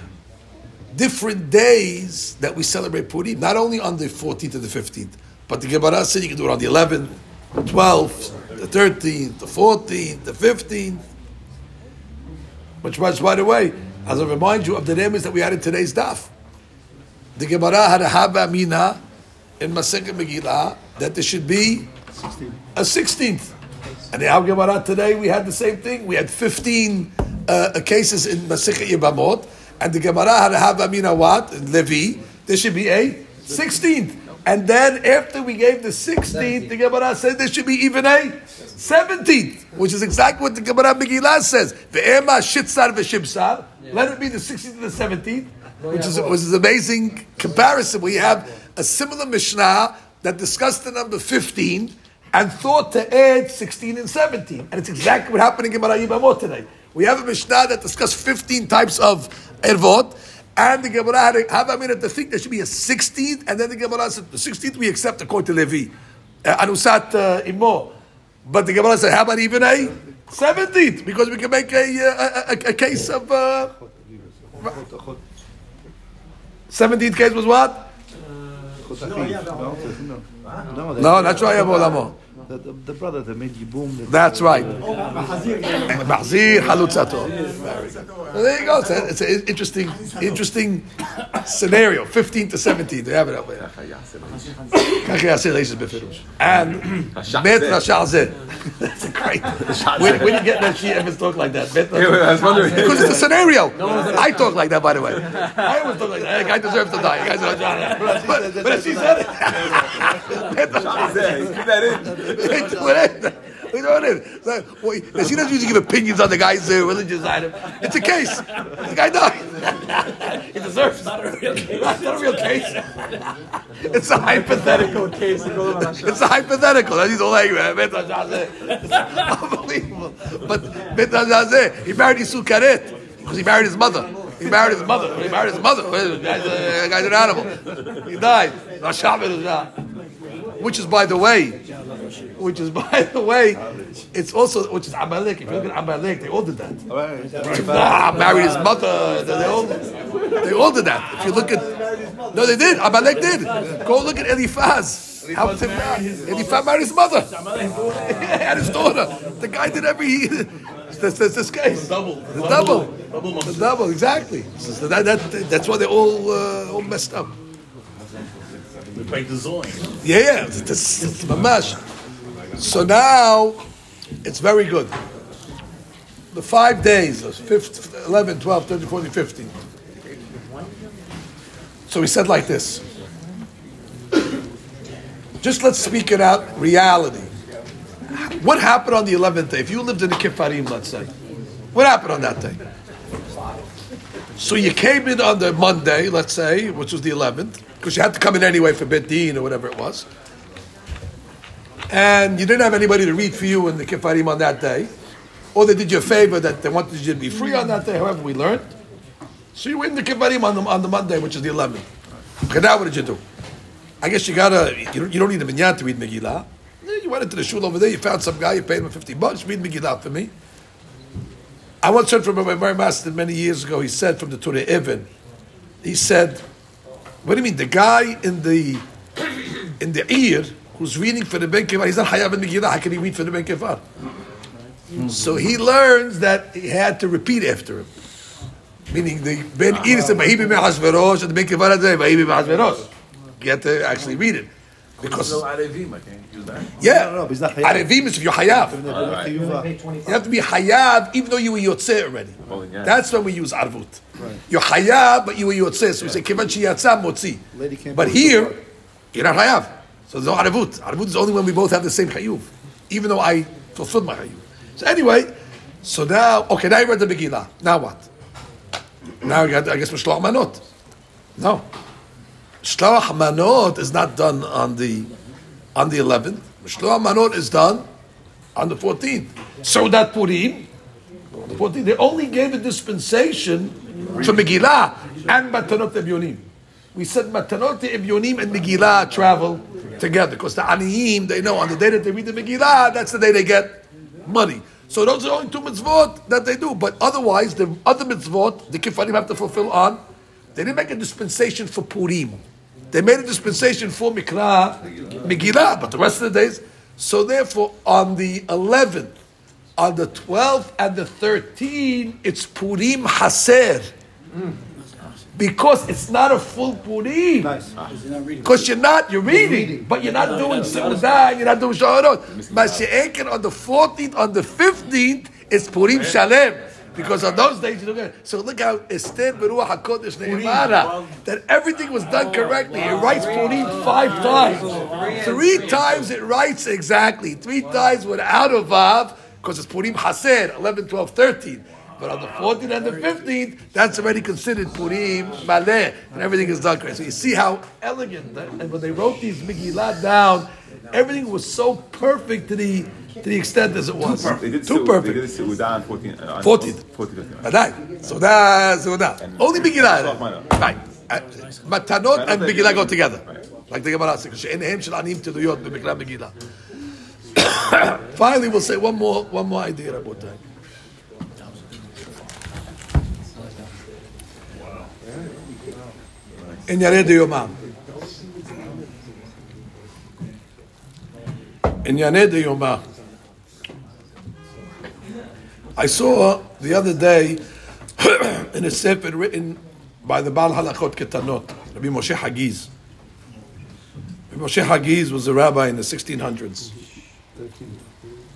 Speaker 1: different days that we celebrate Purim, not only on the 14th and the 15th, but the Gemara said you can do it on the 11th, the 12th, the 13th, the 14th, the 15th. Which was, by the way, as I remind you of the names that we had in today's daf. The Gemara had a Haba Mina in Masechet Megillah that there should be a 16th. And the our Gemara today, we had the same thing. We had 15 uh, cases in Masechet Yibamot and the Gemara had to have Amina what? Levi. There should be a 16th. And then after we gave the 16th, the Gemara said there should be even a 17th, which is exactly what the Gemara Megillah says. Ve'ema shitzar v'shibsar. Let it be the 16th and the 17th, which is, which is an amazing comparison. We have a similar Mishnah that discussed the number 15 and thought to add 16 and 17. And it's exactly what happened in Gemara Yibamot today. We have a Mishnah that discussed 15 types of ervot, and the Gemara had a, have I mean to think there should be a 16th, and then the Gemara said the 16th we accept according to Levi, uh, Anusat uh, Imo. But the Gemara said, how about even a 17th? Because we can make a, uh, a, a, a case of. Uh, 17th case was what? No, that's right, Abu
Speaker 3: the, the, the brother that made you boom.
Speaker 1: That's right. Oh, Mahzir Halutzato. There you go. It's, a, it's an interesting, interesting scenario. 15 to 17. They have it up there. And Bet Rashazeh. That's a great. Where, where do you get that she ever talk like that? Bet
Speaker 2: I was wondering.
Speaker 1: Because it's a scenario. I talk like that, by the way. I always talk like that. That guy deserves to die. Guy deserves but, but if she said it.
Speaker 2: Keep that in.
Speaker 1: We know what it is. So, well, she doesn't usually give opinions on the guy's uh, religious item. It's a case. The guy died. he deserves. Not a real case. Not a real case. it's a hypothetical case. It's a hypothetical. That's all like It's unbelievable. But he married Isu Karet because he married his mother. He married his mother. He married his mother. The guy's, a, guy's an animal. He died. Which is, by the way, which is, by the way, it's also which is Amalek. If you look at Amalek, they all did that. Nah, married his mother. They all, they all did that. If you look at, no, they did. Amalek did. Go look at Eliphaz. Helped him out. Eliphaz married his mother. and his daughter. The guy did every. This, this, this case. Double. The double. The double, exactly. So that, that, that's why they all uh, all messed up.
Speaker 4: By design.
Speaker 1: Yeah, yeah. It's, it's, mamash. So now, it's very good. The five days, 5th, 11, 12, 13, 14, 15. So he said like this. Just let's speak it out, reality. What happened on the 11th day? If you lived in the Kifarim, let's say, what happened on that day? So you came in on the Monday, let's say, which was the 11th, because you had to come in anyway for Bet Din or whatever it was and you didn't have anybody to read for you in the Kifarim on that day, or they did you a favor that they wanted you to be free on that day, however we learned. So you went in the Kifarim on the, on the Monday, which is the 11th. Okay, now what did you do? I guess you gotta, you don't, you don't need a minyan to read Megillah. You went into the shul over there, you found some guy, you paid him 50 bucks, read Megillah for me. I once heard from my Mary Master many years ago, he said from the Torah Even, he said, "What do you mean? The guy in the in the ear who's reading for the Ben Kivar, he's not Hayav in Megillah. How can he read for the Ben Kivar? So he learns that he had to repeat after him. Meaning the Ben Ear said, "Vahibi me'Hashverosh," and the Ben Kivar said, "Vahibi me'Hashverosh." You have to actually read it because
Speaker 4: No Arevim, I can't use that.
Speaker 1: yeah,
Speaker 3: No, no, but he's not Hayav.
Speaker 1: Arevim is if you're Hayav.
Speaker 6: You
Speaker 1: You have to be Hayav even though you were Yotzeh already.
Speaker 4: Oh, yeah.
Speaker 1: That's when we use Arvut. You're Hayav, but you were Yotzeh. So we say, Kivan Shiyatza Motzi.
Speaker 3: Lady
Speaker 1: But here, you're not Hayav. So there's no Arvut. Arvut is only when we both have the same Hayuv. Even though I fulfilled my Hayuv. So anyway, so now, okay, now you read the Megillah. Now what? Now you got, I guess, Mishloach Manot. No. Mishloach Manot is not done on the on the 11th. Mishloach Manot is done on the 14th. So that Purim, the 14th, they only gave a dispensation for Megillah and Matanot Ebyonim. We said Matanot Ebyonim and Megillah travel together because the Aniyim, they know on the day that they read the Megillah, that's the day they get money. So those are only two mitzvot that they do. But otherwise, the other mitzvot, the Kifarim have to fulfill on. They didn't make a dispensation for Purim. They made a dispensation for Mikra, Megillah, but the rest of the days. So therefore, on the 11th, on the 12th and the 13th, it's Purim Haser. Because it's not a full Purim. Because you're not, you're reading, but you're not doing Seudah, you're not doing Shaharot. Mashiach on the 14th, on the 15th, it's Purim Shalem. Because on those days, you don't get So look how Esther Beruah HaKodesh Ne'emara, that everything was done correctly. It writes Purim five times. Three times it writes exactly. Three times without a Vav, because it's Purim Haser, 11, 12, 13. But on the 14th and the 15th, that's already considered Purim Maleh, and everything is done correct. So you see how elegant, that, and when they wrote these Megillah down, everything was so perfect to the to the extent as it was.
Speaker 2: They did
Speaker 1: Too perfect.
Speaker 2: They did Seudah on 14. uh, on
Speaker 1: 14th.
Speaker 2: 14th.
Speaker 1: Badai. So that, so that. Only Megillah. Right. Uh, Matanot and Megillah go together. Like the Gemara says, "She'enehem shel anim to the yod b'Mikra Megillah." Finally, we'll say one more, one more idea, in Yaré de Yomam. Yaré de Yomam. I saw the other day in a sefer written by the Baal Halachot Ketanot, Rabbi Moshe Hagiz. Rabbi Moshe Hagiz was a rabbi in the 1600s.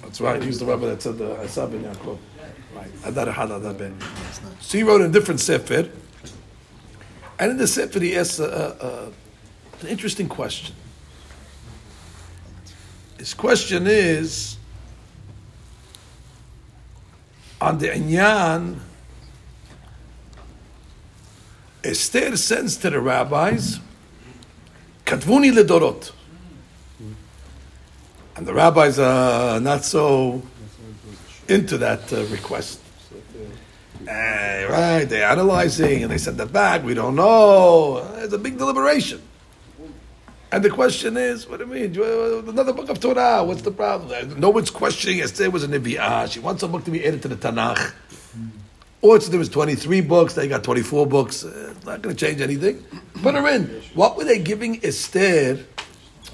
Speaker 1: That's right, he was the rabbi that said the Asab ben Yaakov. Right. So he wrote a different sefer, and in the sefer he asks a, a, an interesting question. His question is on the inyan. Esther sends to the rabbis, Katvuni ledorot. And the rabbis are not so into that uh, request. Eh, right, they're analyzing and they send that back. We don't know. It's a big deliberation. And the question is, what do you mean? Another book of Torah. What's the problem? No one's questioning Esther was a Nevi'ah. She wants a book to be added to the Tanakh. Or it's, there was 23 books, they got 24 books. Uh, It's not going to change anything. Put her in. What were they giving Esther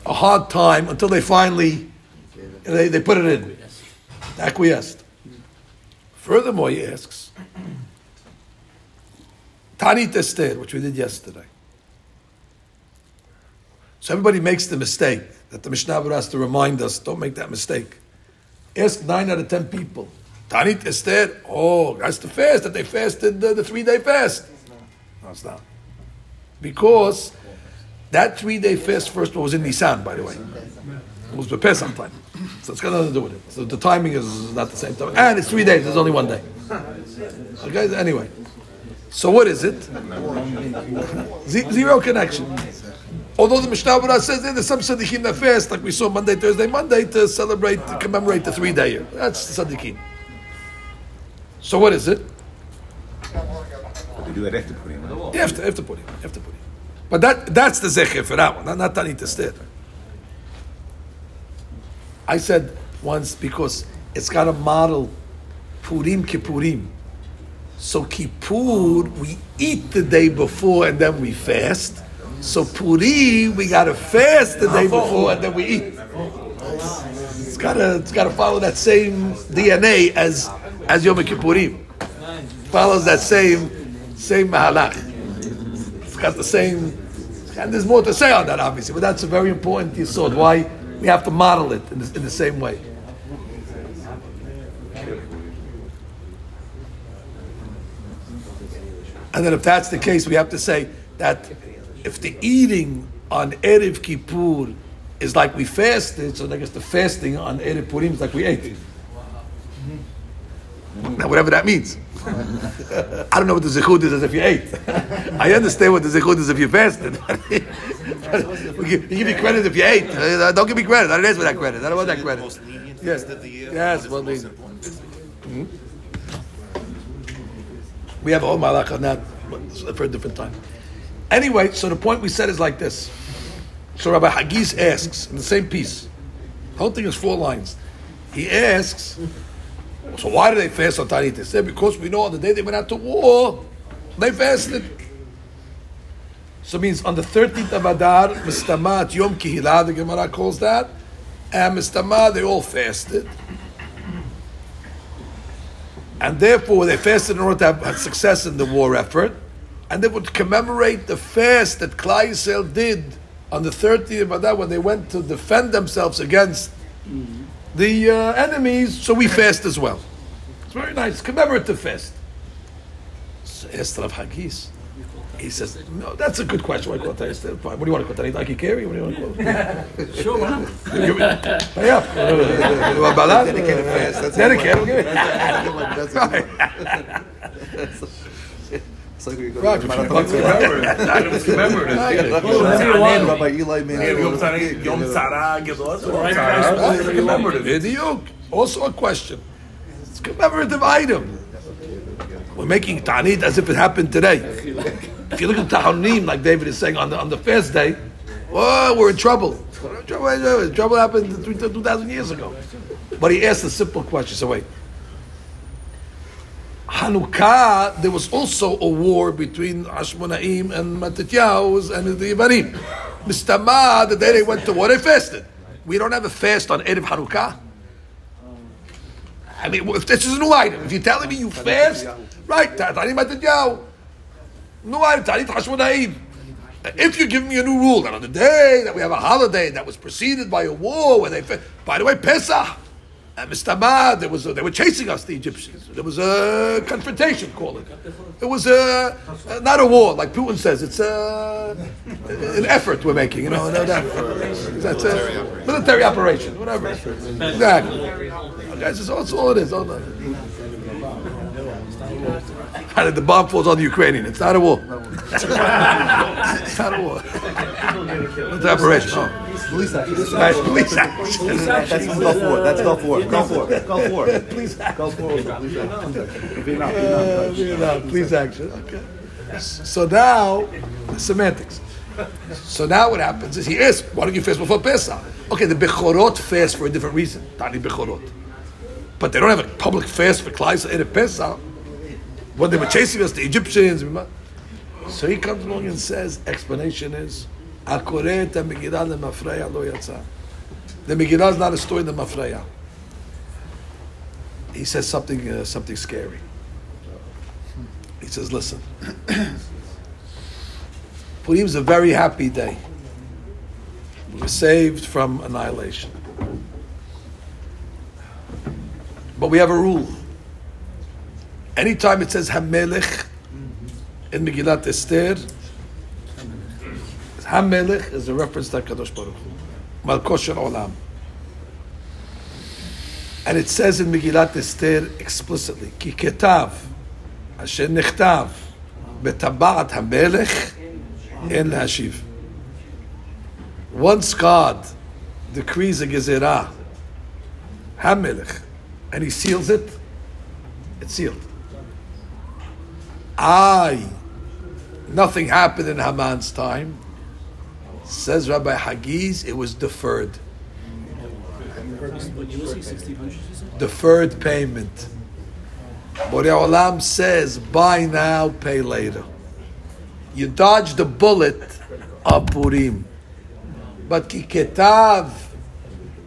Speaker 1: a hard time until they finally, they, they put it in? Acquiesced. Furthermore, he asks, Tanit Esther, which we did yesterday. So everybody makes the mistake that the Mishnah Berurah has to remind us, don't make that mistake. Ask nine out of ten people. Tanit Esther, oh, that's the fast that they fasted the, the three day fast. No, it's not. Because that three day fast first of all, was in Nisan, by the way. It was the Pesach time. So it's got nothing to do with it. So the timing is not the same time. And it's three days, there's only one day. Okay, anyway. So what is it? Ze- Zero connection. Although the Mishnah Berurah says there's some tzaddikim that fast, like we saw Monday, Thursday, Monday, to celebrate, to commemorate the three day year. That's tzaddikim. So what is it?
Speaker 2: But they do that after Purim. right?
Speaker 1: You have to, have to put it. Have to put it. But that that's the zecher for that one, not, not Esther. I said once because it's got a model Purim Kippurim. So Kippur, we eat the day before and then we fast. So Puri, we gotta fast the day before and then we eat. It's gotta, it's gotta follow that same DNA as as Yom Kippurim. Follows that same same mahalach. It's got the same, and there's more to say on that, obviously, but that's a very important yisod. Why we have to model it in the, in the same way. And then if that's the case, we have to say that if the eating on Erev Kippur is like we fasted, so I guess the fasting on Erev Purim is like we ate. Now, whatever that means. I don't know what the zichud is as if you ate. I understand what the zichud is if you fasted. you give me credit if you ate. Uh, Don't give me credit. I don't ask for that credit. I don't want that credit. Yes, yes, well, they, Mhm. We have a whole malach on that for a different time. Anyway, so the point we said is like this. So Rabbi Hagiz asks in the same piece. The whole thing is four lines. He asks, so why do they fast on Tanit? They said because we know on the day they went out to war, they fasted. So it means on the 13th of Adar, Mistamat Yom Kihila, the Gemara calls that, and Mistamat, they all fasted. And therefore, they fasted in order to have, success in the war effort. And they would commemorate the fast that Klal Yisrael did on the 30th of Adar when they went to defend themselves against the uh, enemies. So we fast as well. It's very nice, commemorative fast. Asked Rav Hagiz. He says, "No, that's a good question. Why call it Fine. What do you want to call it? Taki Keri? What do you want to call it?
Speaker 6: Sure, why not?
Speaker 1: Hurry up. You want Balat?
Speaker 3: Dedicated fast. That's
Speaker 1: Dedicated.
Speaker 3: what-
Speaker 1: Okay.
Speaker 3: That's
Speaker 1: Right.
Speaker 3: It's like we go
Speaker 1: Right.
Speaker 3: to
Speaker 4: What's
Speaker 3: Marathon.
Speaker 4: commemorative? Items commemorative.
Speaker 3: Rabbi Eli Meir.
Speaker 4: Yeah, Yom Tzara, Yom Tzara, Gedol, Yom
Speaker 6: Right,
Speaker 4: Tzara.
Speaker 6: right.
Speaker 4: It's commemorative.
Speaker 1: Idiot. Also a question. It's a commemorative item. We're making Ta'anit as if it happened today. If you look at Ta'anim, like David is saying on the, on the fast day, oh, we're in trouble. Trouble, trouble happened 2,000 years ago. But he asked a simple question. So wait. Hanukkah, there was also a war between Hashmonaim and Matityahu and the Yevanim. Mistama, the day they went to war, they fasted. We don't have a fast on Erev Hanukkah. I mean, if this is a new item, if you're telling me you fast, right, Tani Matityahu. Tani Hashmonaim. If you give me a new rule that on the day that we have a holiday that was preceded by a war where they, by the way, Pesach, and Mistama, there was a, they were chasing us, the Egyptians. There was a confrontation, call it. It was a, uh, not a war, like Putin says. It's a, an effort we're making, you know. no, that- that's a military operation, whatever. Exactly. Guys, that's all, that's all it is. All that. And the bomb falls on the Ukrainian. It's not a war. it's not a war. It's an operation. Oh.
Speaker 3: Police action.
Speaker 1: Right, police action.
Speaker 3: That's go for. That's go for it. Go for it. Go for.
Speaker 1: Police action.
Speaker 3: Go for it. Police action. Vietnam,
Speaker 1: Uh,
Speaker 3: Vietnam.
Speaker 1: Vietnam, action. Okay. So now, semantics. So now what happens is he asks, why don't you fast before Pesach? Okay, the Bechorot fast for a different reason. Tani Bechorot. But they don't have a public fast for Klal in a Pesach. When they were chasing us, the Egyptians. So he comes along and says, explanation is. The Megillah is not a story in the Mafreya. He says something, uh, something scary. He says, listen, Purim is a very happy day. We were saved from annihilation. But we have a rule. Anytime it says Hamelech in Megillat Esther, Hamelech is a reference to Kadosh Baruch Hu, Malkosh Olam. And it says in Megillat Esther explicitly, Ki Ketav, Hashem Nechtav, Betabat Hamelech, En Lashiv. Once God decrees a gezerah, Hamelech, and he seals it, it's sealed. I, nothing happened in Haman's time. Says Rabbi Hagiz, it was deferred. Deferred payment. Borei Olam says, buy now, pay later. You dodged the bullet of Purim. But כי כתב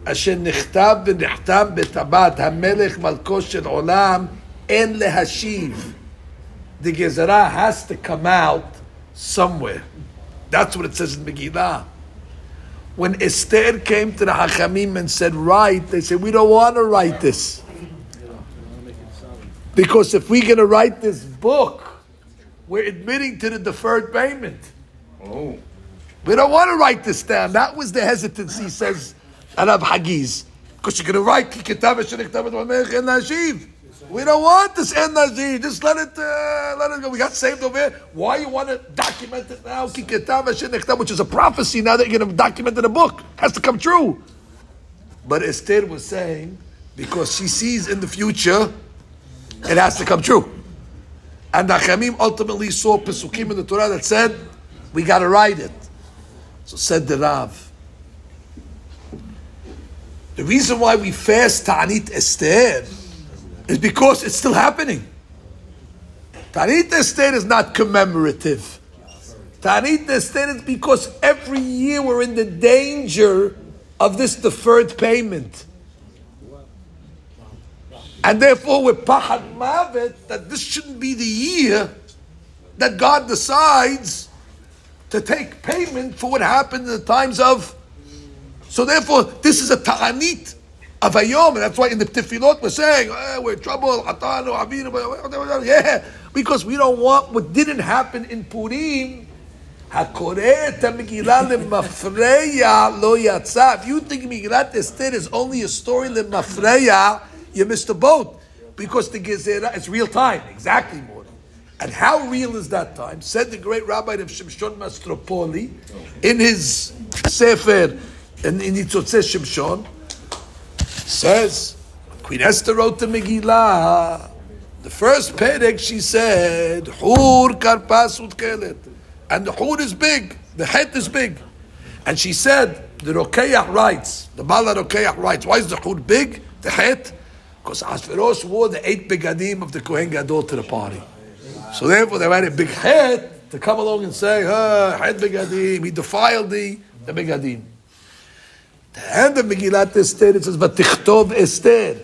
Speaker 1: אשר נכתב ונחתם בטבעת המלך מלכו של עולם, אין להשיב. The Gezerah has to come out somewhere. That's what it says in Megillah. When Esther came to the Hachamim and said, write, they said, we don't want to write this. Because if we're going to write this book, we're admitting to the deferred payment.
Speaker 4: Oh.
Speaker 1: We don't want to write this down. That was the hesitancy, says Arab Hagiz. Because you're going to write, We don't want this en nashiv. Just let it, uh, let it go. We got saved over here. Why you want to document it now? Which is a prophecy now that you're going to document in a book. Has to come true. But Esther was saying, because she sees in the future, it has to come true. And the Chamim ultimately saw Pesukim in the Torah that said, we got to write it. So said the Rav. The reason why we fast Ta'anit Esther is because it's still happening. Ta'anit state is not commemorative. Ta'anit state is because every year we're in the danger of this deferred payment. And therefore we're pahad mavet that this shouldn't be the year that God decides to take payment for what happened in the times of. So therefore, this is a ta'anit Avayom, and that's why in the Tefillot we're saying, eh, we're in trouble, Avinu, uh, yeah, because we don't want what didn't happen in Purim. if you think Megillat Esther is only a story lemafreya, you missed the boat. Because the Gezerah, it's real time, exactly more. And how real is that time? Said the great rabbi of Shimshon MiOstropoli in his Sefer, in, in Itzotzeh Shimshon, says, Queen Esther wrote the Megillah. The first perek, she said, Hur karpas utkelet. And the Hur is big, the head is big. And she said, the Rokeach writes, the Bala Rokeach writes, why is the Hur big, the head? Because Ashverosh wore the eight begadim of the Kohen Gadol to the party. So therefore they had a big head to come along and say, head begadim, he defiled the, the begadim. The end of Megillat Esther, it says, Vatichtov Esther.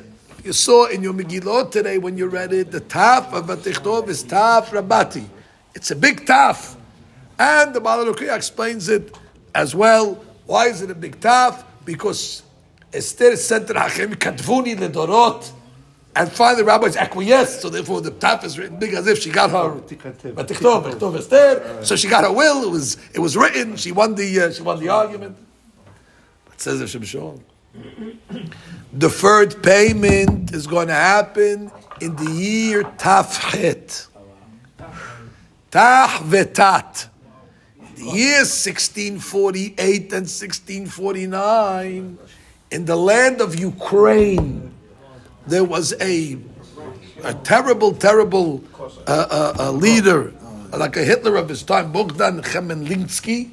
Speaker 1: You saw in your Megillot today when you read it, the taf of Vatichtov is taf rabati. It's a big taf. And the Malalukia explains it as well. Why is it a big taf? Because Esther said to Hachem, Katvuni ledorot. And finally rabbis acquiesced, so therefore the taf is written big as if she got her Vatichtov, Vatichtov Esther. So she got her will, it was, it was written, she won the, uh, she won the argument. Says of Shimshon. Deferred payment is going to happen in the year Tafchet. Tah. The year 1648 and 1649, in the land of Ukraine, there was a, a terrible, terrible uh, uh, uh, leader, like a Hitler of his time, Bogdan Khmelnytsky.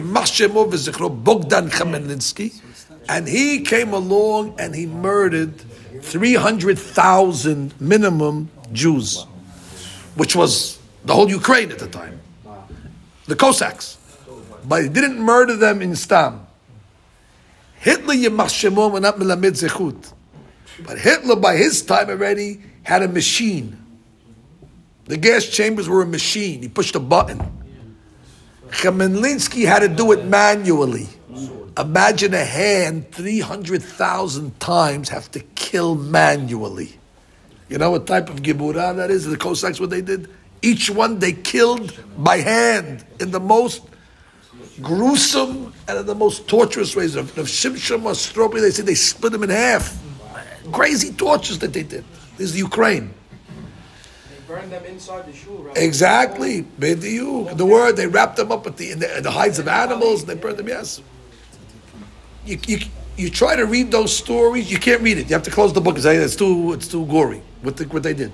Speaker 1: Bogdan Khmelnytsky, and he came along and he murdered three hundred thousand minimum Jews, which was the whole Ukraine at the time, the Cossacks, but he didn't murder them in Stam. Hitler Yemashemo not milamid zechut, but Hitler by his time already had a machine. The gas chambers were a machine. He pushed a button. Khmelnytsky had to do it manually. Imagine a hand 300,000 times have to kill manually. You know what type of Gibura that is? The Cossacks, what they did? Each one they killed by hand in the most gruesome and in the most torturous ways. Of, Shimshon Mastropi, they say they split them in half. Crazy tortures that they did. This is Ukraine.
Speaker 6: Burn them inside the shul, right?
Speaker 1: Exactly. The word, they wrapped them up with the, in the, in the hides of animals and they burned them, yes. You, you, you try to read those stories, you can't read it. You have to close the book say it's too, it's too gory what, the, what they did.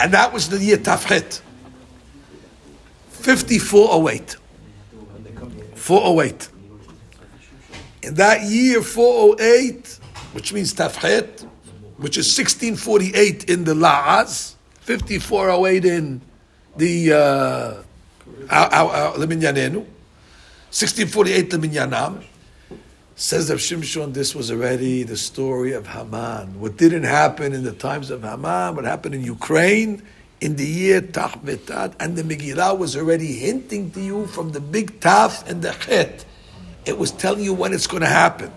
Speaker 1: And that was the year Tafhet. 5408. 408. In that year, 408, which means Tafhet, which is 1648 in the La'az, 5408 in the uh, Leminyanenu, 1648 Leminyanam. Says Rav Shimshon, this was already the story of Haman. What didn't happen in the times of Haman, what happened in Ukraine in the year Tachvetat, and the Megillah was already hinting to you from the big Taf and the Chet. It was telling you when it's going to happen.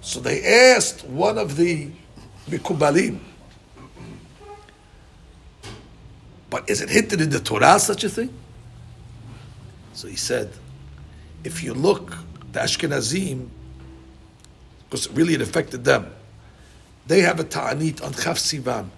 Speaker 1: So they asked one of the Mikubalim, but is it hinted in the Torah such a thing? So he said, if you look, the Ashkenazim, because really it affected them, they have a ta'anit on Chaf Sivan.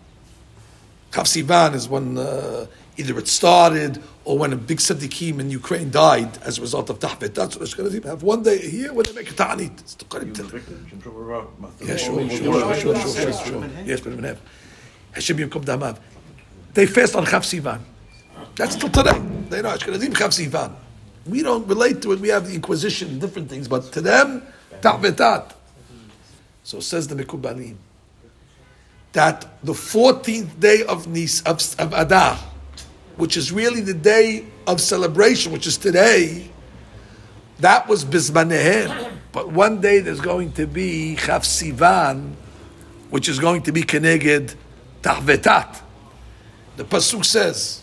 Speaker 1: Chaf Sivan is when uh, either it started or when a big tzaddikim in Ukraine died as a result of Tahbet. That's what Ashkenazim have. One day a year when they make a ta'anit. It's Kohen yeah, sure, sure, sure, sure, sure, sure. Yes, but. Hashem Yom Damav. They fast on Chaf Sivan. That's till today. They know Ashkenazim Chaf Sivan. We don't relate to it. We have the Inquisition and different things, but to them, Ta'vetat. So says the Mekubalim that the 14th day of Nis of, of Adar, which is really the day of celebration, which is today, that was Bismanehem. But one day there's going to be Chaf Sivan, which is going to be Keneged Tahvetat. The Pasuk says,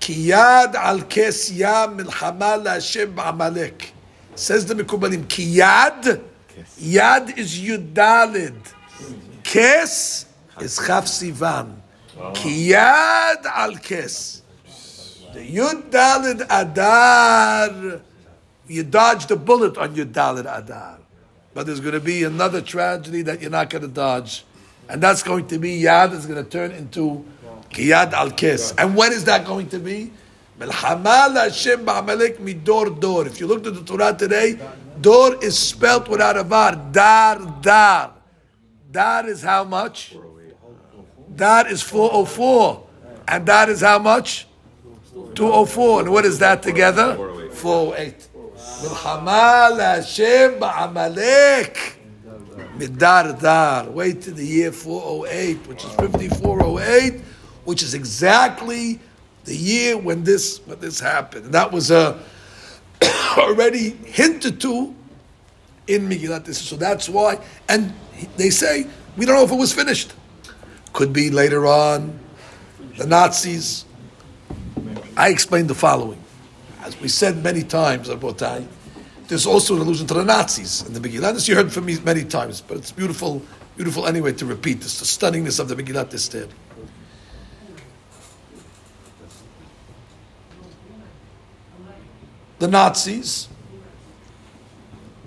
Speaker 1: Ki yad al kes yam milchama la'Hashem ba'amalek. Says the Mekubalim, Ki yad, is Yudalid. Kes is Chaf Sivan. Ki yad al kes. The Yud Dalid Adar, you dodged a bullet on Yud Dalid Adar. But there's going to be another tragedy that you're not going to dodge. And that's going to be Yad is going to turn into Kiyad al Kes. And when is that going to be? Melchama Hashem ba'amalek midor dor. If you look at the Torah today, dor is spelled without a vav. Dar, dar. Dar is how much? Dar is 404. And that is how much? 204. And what is that together? 408. Milchama Hashem ba'amalek. Midar dar. Wait to the year 408, which is 5408, which is exactly the year when this when this happened. And that was uh, already hinted to in Megillat Esther. So that's why. And they say, we don't know if it was finished. Could be later on. The Nazis. I explained the following. As we said many times, there's also an allusion to the Nazis in the Megillah. This you heard from me many times, but it's beautiful, beautiful anyway to repeat this, the stunningness of the Megillat Esther. The Nazis,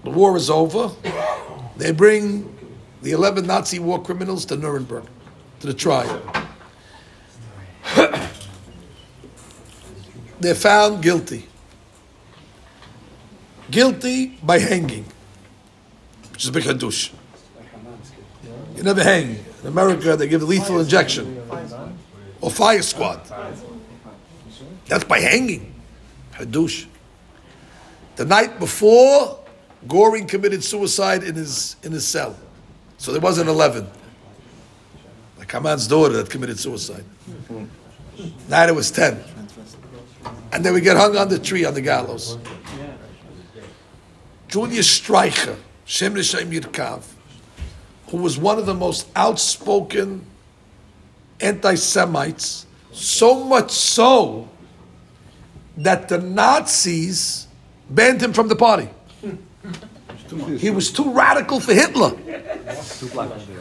Speaker 1: the war is over, they bring the 11 Nazi war criminals to Nuremberg, to the trial. They're found guilty guilty by hanging, which is a big hadush. You never hang. In America, they give lethal injection or fire squad. That's by hanging. Hadush. The night before, Goring committed suicide in his in his cell, so there wasn't eleven. Like Haman's daughter that committed suicide. Now it was ten, and then we get hung on the tree on the gallows. Julius Streicher, Shem Rishaim who was one of the most outspoken anti Semites, so much so that the Nazis banned him from the party. He was too radical for Hitler.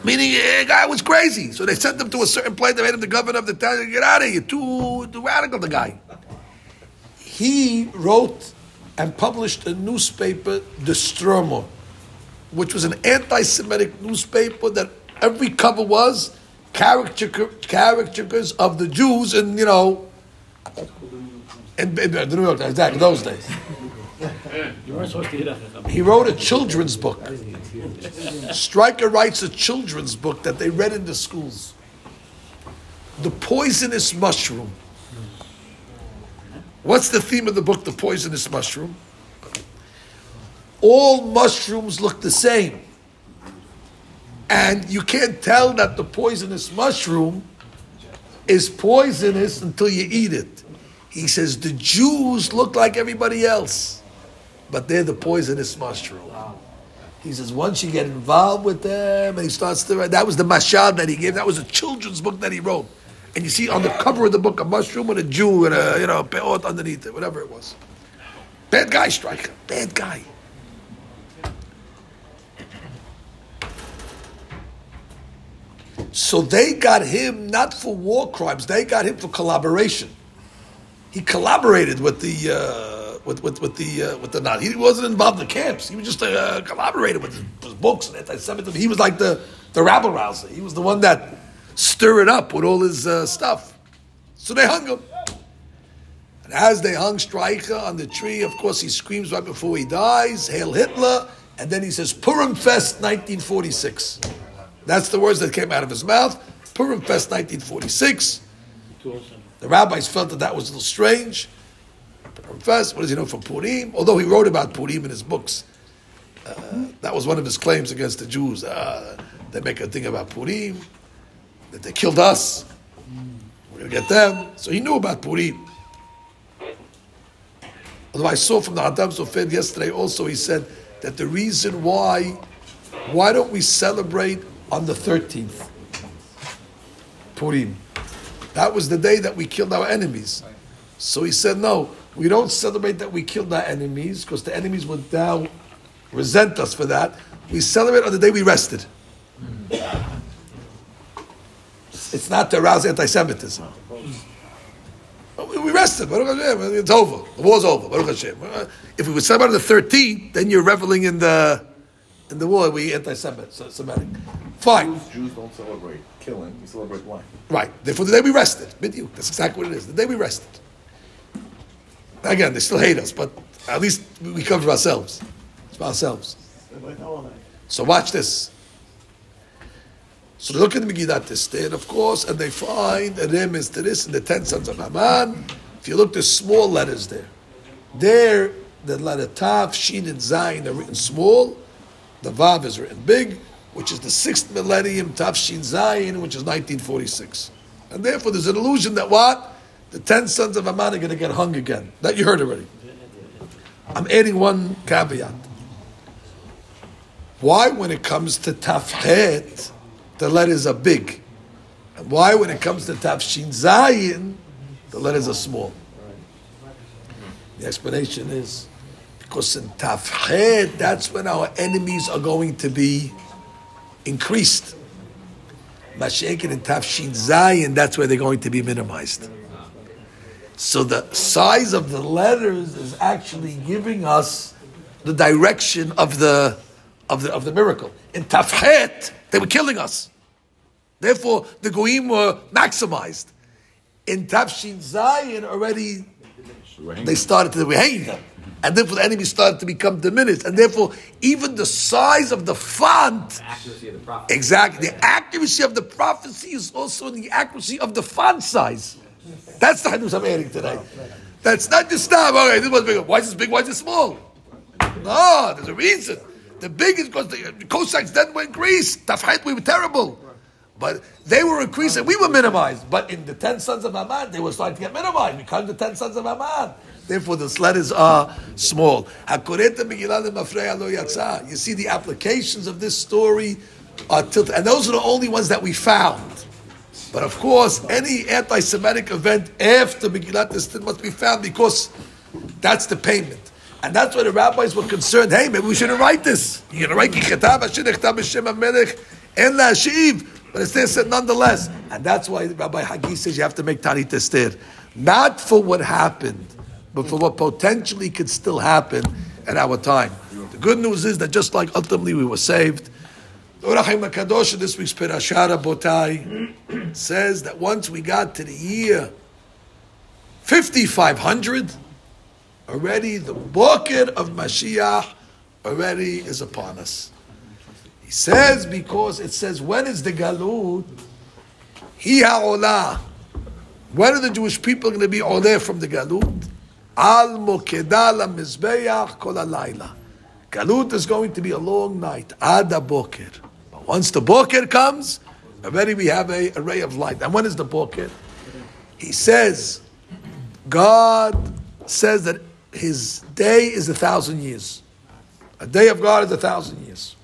Speaker 1: Meaning, the guy was crazy. So they sent him to a certain place, they made him the governor of the town. Get out of here, too, too radical, the guy. He wrote and published a newspaper, The Stürmer, which was an anti-Semitic newspaper that every cover was caricature, caricatures of the Jews and you know, in, in the New York exactly those days. He wrote a children's book. Streicher writes a children's book that they read in the schools. The poisonous mushroom. What's the theme of the book, The Poisonous Mushroom? All mushrooms look the same. And you can't tell that the poisonous mushroom is poisonous until you eat it. He says the Jews look like everybody else, but they're the poisonous mushroom. He says once you get involved with them and he starts to write, that was the mashal that he gave. That was a children's book that he wrote. And you see on the cover of the book a mushroom with a Jew and a you know peot underneath it, whatever it was. Bad guy, Streicher. Bad guy. So they got him not for war crimes; they got him for collaboration. He collaborated with the uh, with, with with the uh, with the not. He wasn't involved in the camps. He was just uh, collaborated with his, his books and anti-Semitism. He was like the the rabble rouser. He was the one that stirred it up with all his uh, stuff. So they hung him. And as they hung Streicher on the tree, of course, he screams right before he dies, Hail Hitler, and then he says, Purim Fest 1946. That's the words that came out of his mouth. Purim Fest 1946. The rabbis felt that that was a little strange. Fest, what does he know from Purim? Although he wrote about Purim in his books. Uh, that was one of his claims against the Jews. Uh, they make a thing about Purim, that they killed us. We're going to get them. So he knew about Purim. Although I saw from the Hatam Sofer yesterday also, he said that the reason why, why don't we celebrate on the 13th? Purim. That was the day that we killed our enemies. So he said, no, we don't celebrate that we killed our enemies because the enemies would now resent us for that. We celebrate on the day we rested. It's not to arouse anti-Semitism. We rested. It's over. The war's over. If we would celebrate on the 13th, then you're reveling in the in the war. We anti-Semitic. Fine.
Speaker 2: Jews, Jews don't celebrate killing. We celebrate life.
Speaker 1: Right. Therefore, the day we rested. That's exactly what it is. The day we rested. Again, they still hate us, but at least we cover ourselves. It's for ourselves. So watch this. So they look at the Megillat Esther, of course, and they find a remez to this in the ten sons of Haman. If you look, there's small letters there. There, the letter Tav, Shin, and Zayin are written small. The Vav is written big, which is the sixth millennium, Tav, Shin, Zayin, which is 1946. And therefore, there's an illusion that what? The ten sons of Haman are going to get hung again. That you heard already. I'm adding one caveat. Why, when it comes to Tafhet, the letters are big? And why, when it comes to Tafshin Zayin, the letters are small? The explanation is because in Tafhet, that's when our enemies are going to be increased. Mashiach in Tafshin Zayin, that's where they're going to be minimized. So the size of the letters is actually giving us the direction of the of the of the miracle. In Tafhet, they were killing us. Therefore, the goyim were maximized. In Tafshin Zayin, already they started to be hanging them, and therefore the enemy started to become diminished, and therefore even the size of the font,
Speaker 7: accuracy of the prophet.
Speaker 1: exactly the accuracy of the prophecy is also in the accuracy of the font size. That's the hadush I'm adding today. That's not just now. Okay, this was big. Why is this big? Why is this small? No, there's a reason. The big is because the uh, Cossacks then were increased. Tafhet, we were terrible. But they were increased and we were minimized. But in the ten sons of Haman, they were starting to get minimized. We called the ten sons of Haman. Therefore, the letters are small. You see, the applications of this story are tilted. And those are the only ones that we found. But of course, any anti-Semitic event after Megillat Esther must be found because that's the payment. And that's why the rabbis were concerned, hey, maybe we shouldn't write this. You're going to write En LaShiv. But Esther said nonetheless. And that's why Rabbi Hagiz says you have to make Tanit Esther. Not for what happened, but for what potentially could still happen at our time. The good news is that just like ultimately we were saved, the Or HaChaim HaKadosh in this week's Perashah Botai says that once we got to the year 5500, already the bucket of Mashiach already is upon us. He says because it says when is the galut? Hi ha'olah. When are the Jewish people going to be oleh from the galut? Al mokedah mizbeach kol alayla. Galut is going to be a long night. Ad boker. But Once the boker comes, already we have a, a ray of light. And when is the boker? He says, God says that his day is a thousand years. A day of God is a thousand years.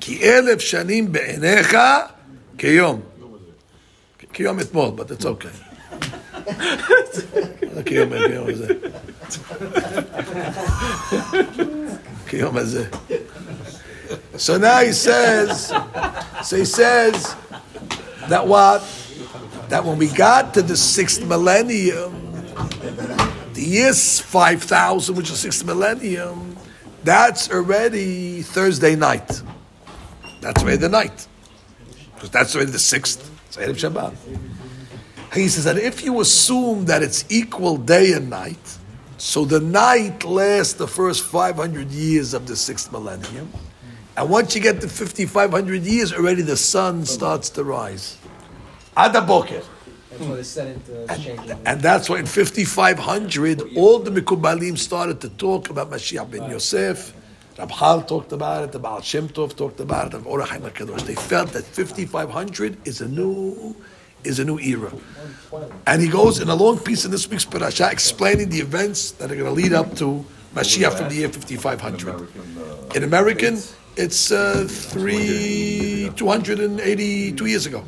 Speaker 1: Ki elef shanim be'enecha kiyom. Kiyom etmol, but it's okay. kiyom kiyom הזה. kiyom הזה. So now he says, so he says that what? That when we got to the sixth millennium, the year's 5,000, which is sixth millennium, that's already Thursday night. That's already the night. Because that's already the sixth. It's Shabbat. He says that if you assume that it's equal day and night, so the night lasts the first 500 years of the sixth millennium, and once you get to 5,500 years, already the sun starts to rise. Adaboker.
Speaker 6: That's why the Senate uh, is changing.
Speaker 1: And that's why in 5500, all the Mikubalim started to talk about Mashiach ben Yosef. Rabhal talked about it, the Baal Shem Tov talked about it, the Or HaChaim HaKadosh. They felt that 5500 is a new is a new era. And he goes in a long piece in this week's parasha explaining the events that are going to lead up to Mashiach from the year 5500. In American, it's uh, three, 282 years ago.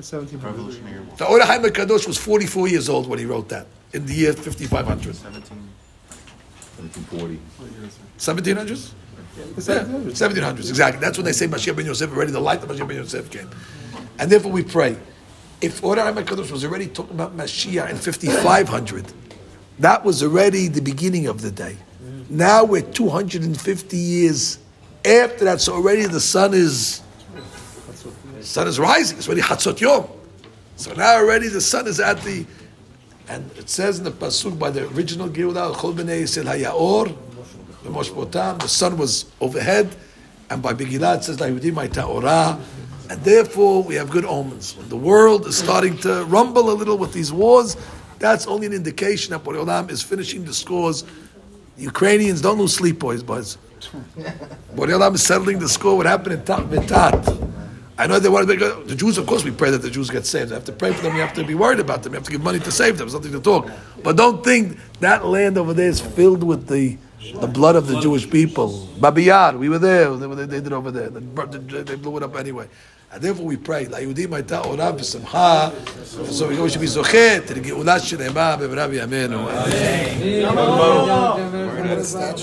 Speaker 3: Seventeen hundred.
Speaker 1: The Or HaChaim HaKadosh was 44 years old when he wrote that, in the year 5500.
Speaker 2: 1740.
Speaker 1: 1700s? Yeah, 1700s, exactly. That's when they say Mashiach ben Yosef, already the light of Mashiach ben Yosef came. And therefore we pray. If Or HaChaim HaKadosh was already talking about Mashiach in 5500, that was already the beginning of the day. Now we're 250 years after that, so already the sun is sun is rising. It's already Chatzot Yom. So now already the sun is at the, and it says in the pasuk by the original Geulah, Chol b'nei Yisrael hayaor, the Moshpotam, the sun was overhead, and by Megillah it says Lahudim ta'orah, and therefore we have good omens. When the world is starting to rumble a little with these wars, that's only an indication that Borei is finishing the scores. Ukrainians don't lose sleep, boys, boys. Borei Olam is settling the score. What happened in Tat? I know they want to make the Jews. Of course, we pray that the Jews get saved. We have to pray for them. We have to be worried about them. We have to give money to save them. There's nothing to talk. But don't think that land over there is filled with the the blood of the Jewish people. Babi Yar, we were there. They, they, they did over there. They, they blew it up anyway. And therefore we pray, ליהודים הייתה אורה ושמחה, so we should be זוכה to the גאולה שלמה במהרה בימינו.
Speaker 3: That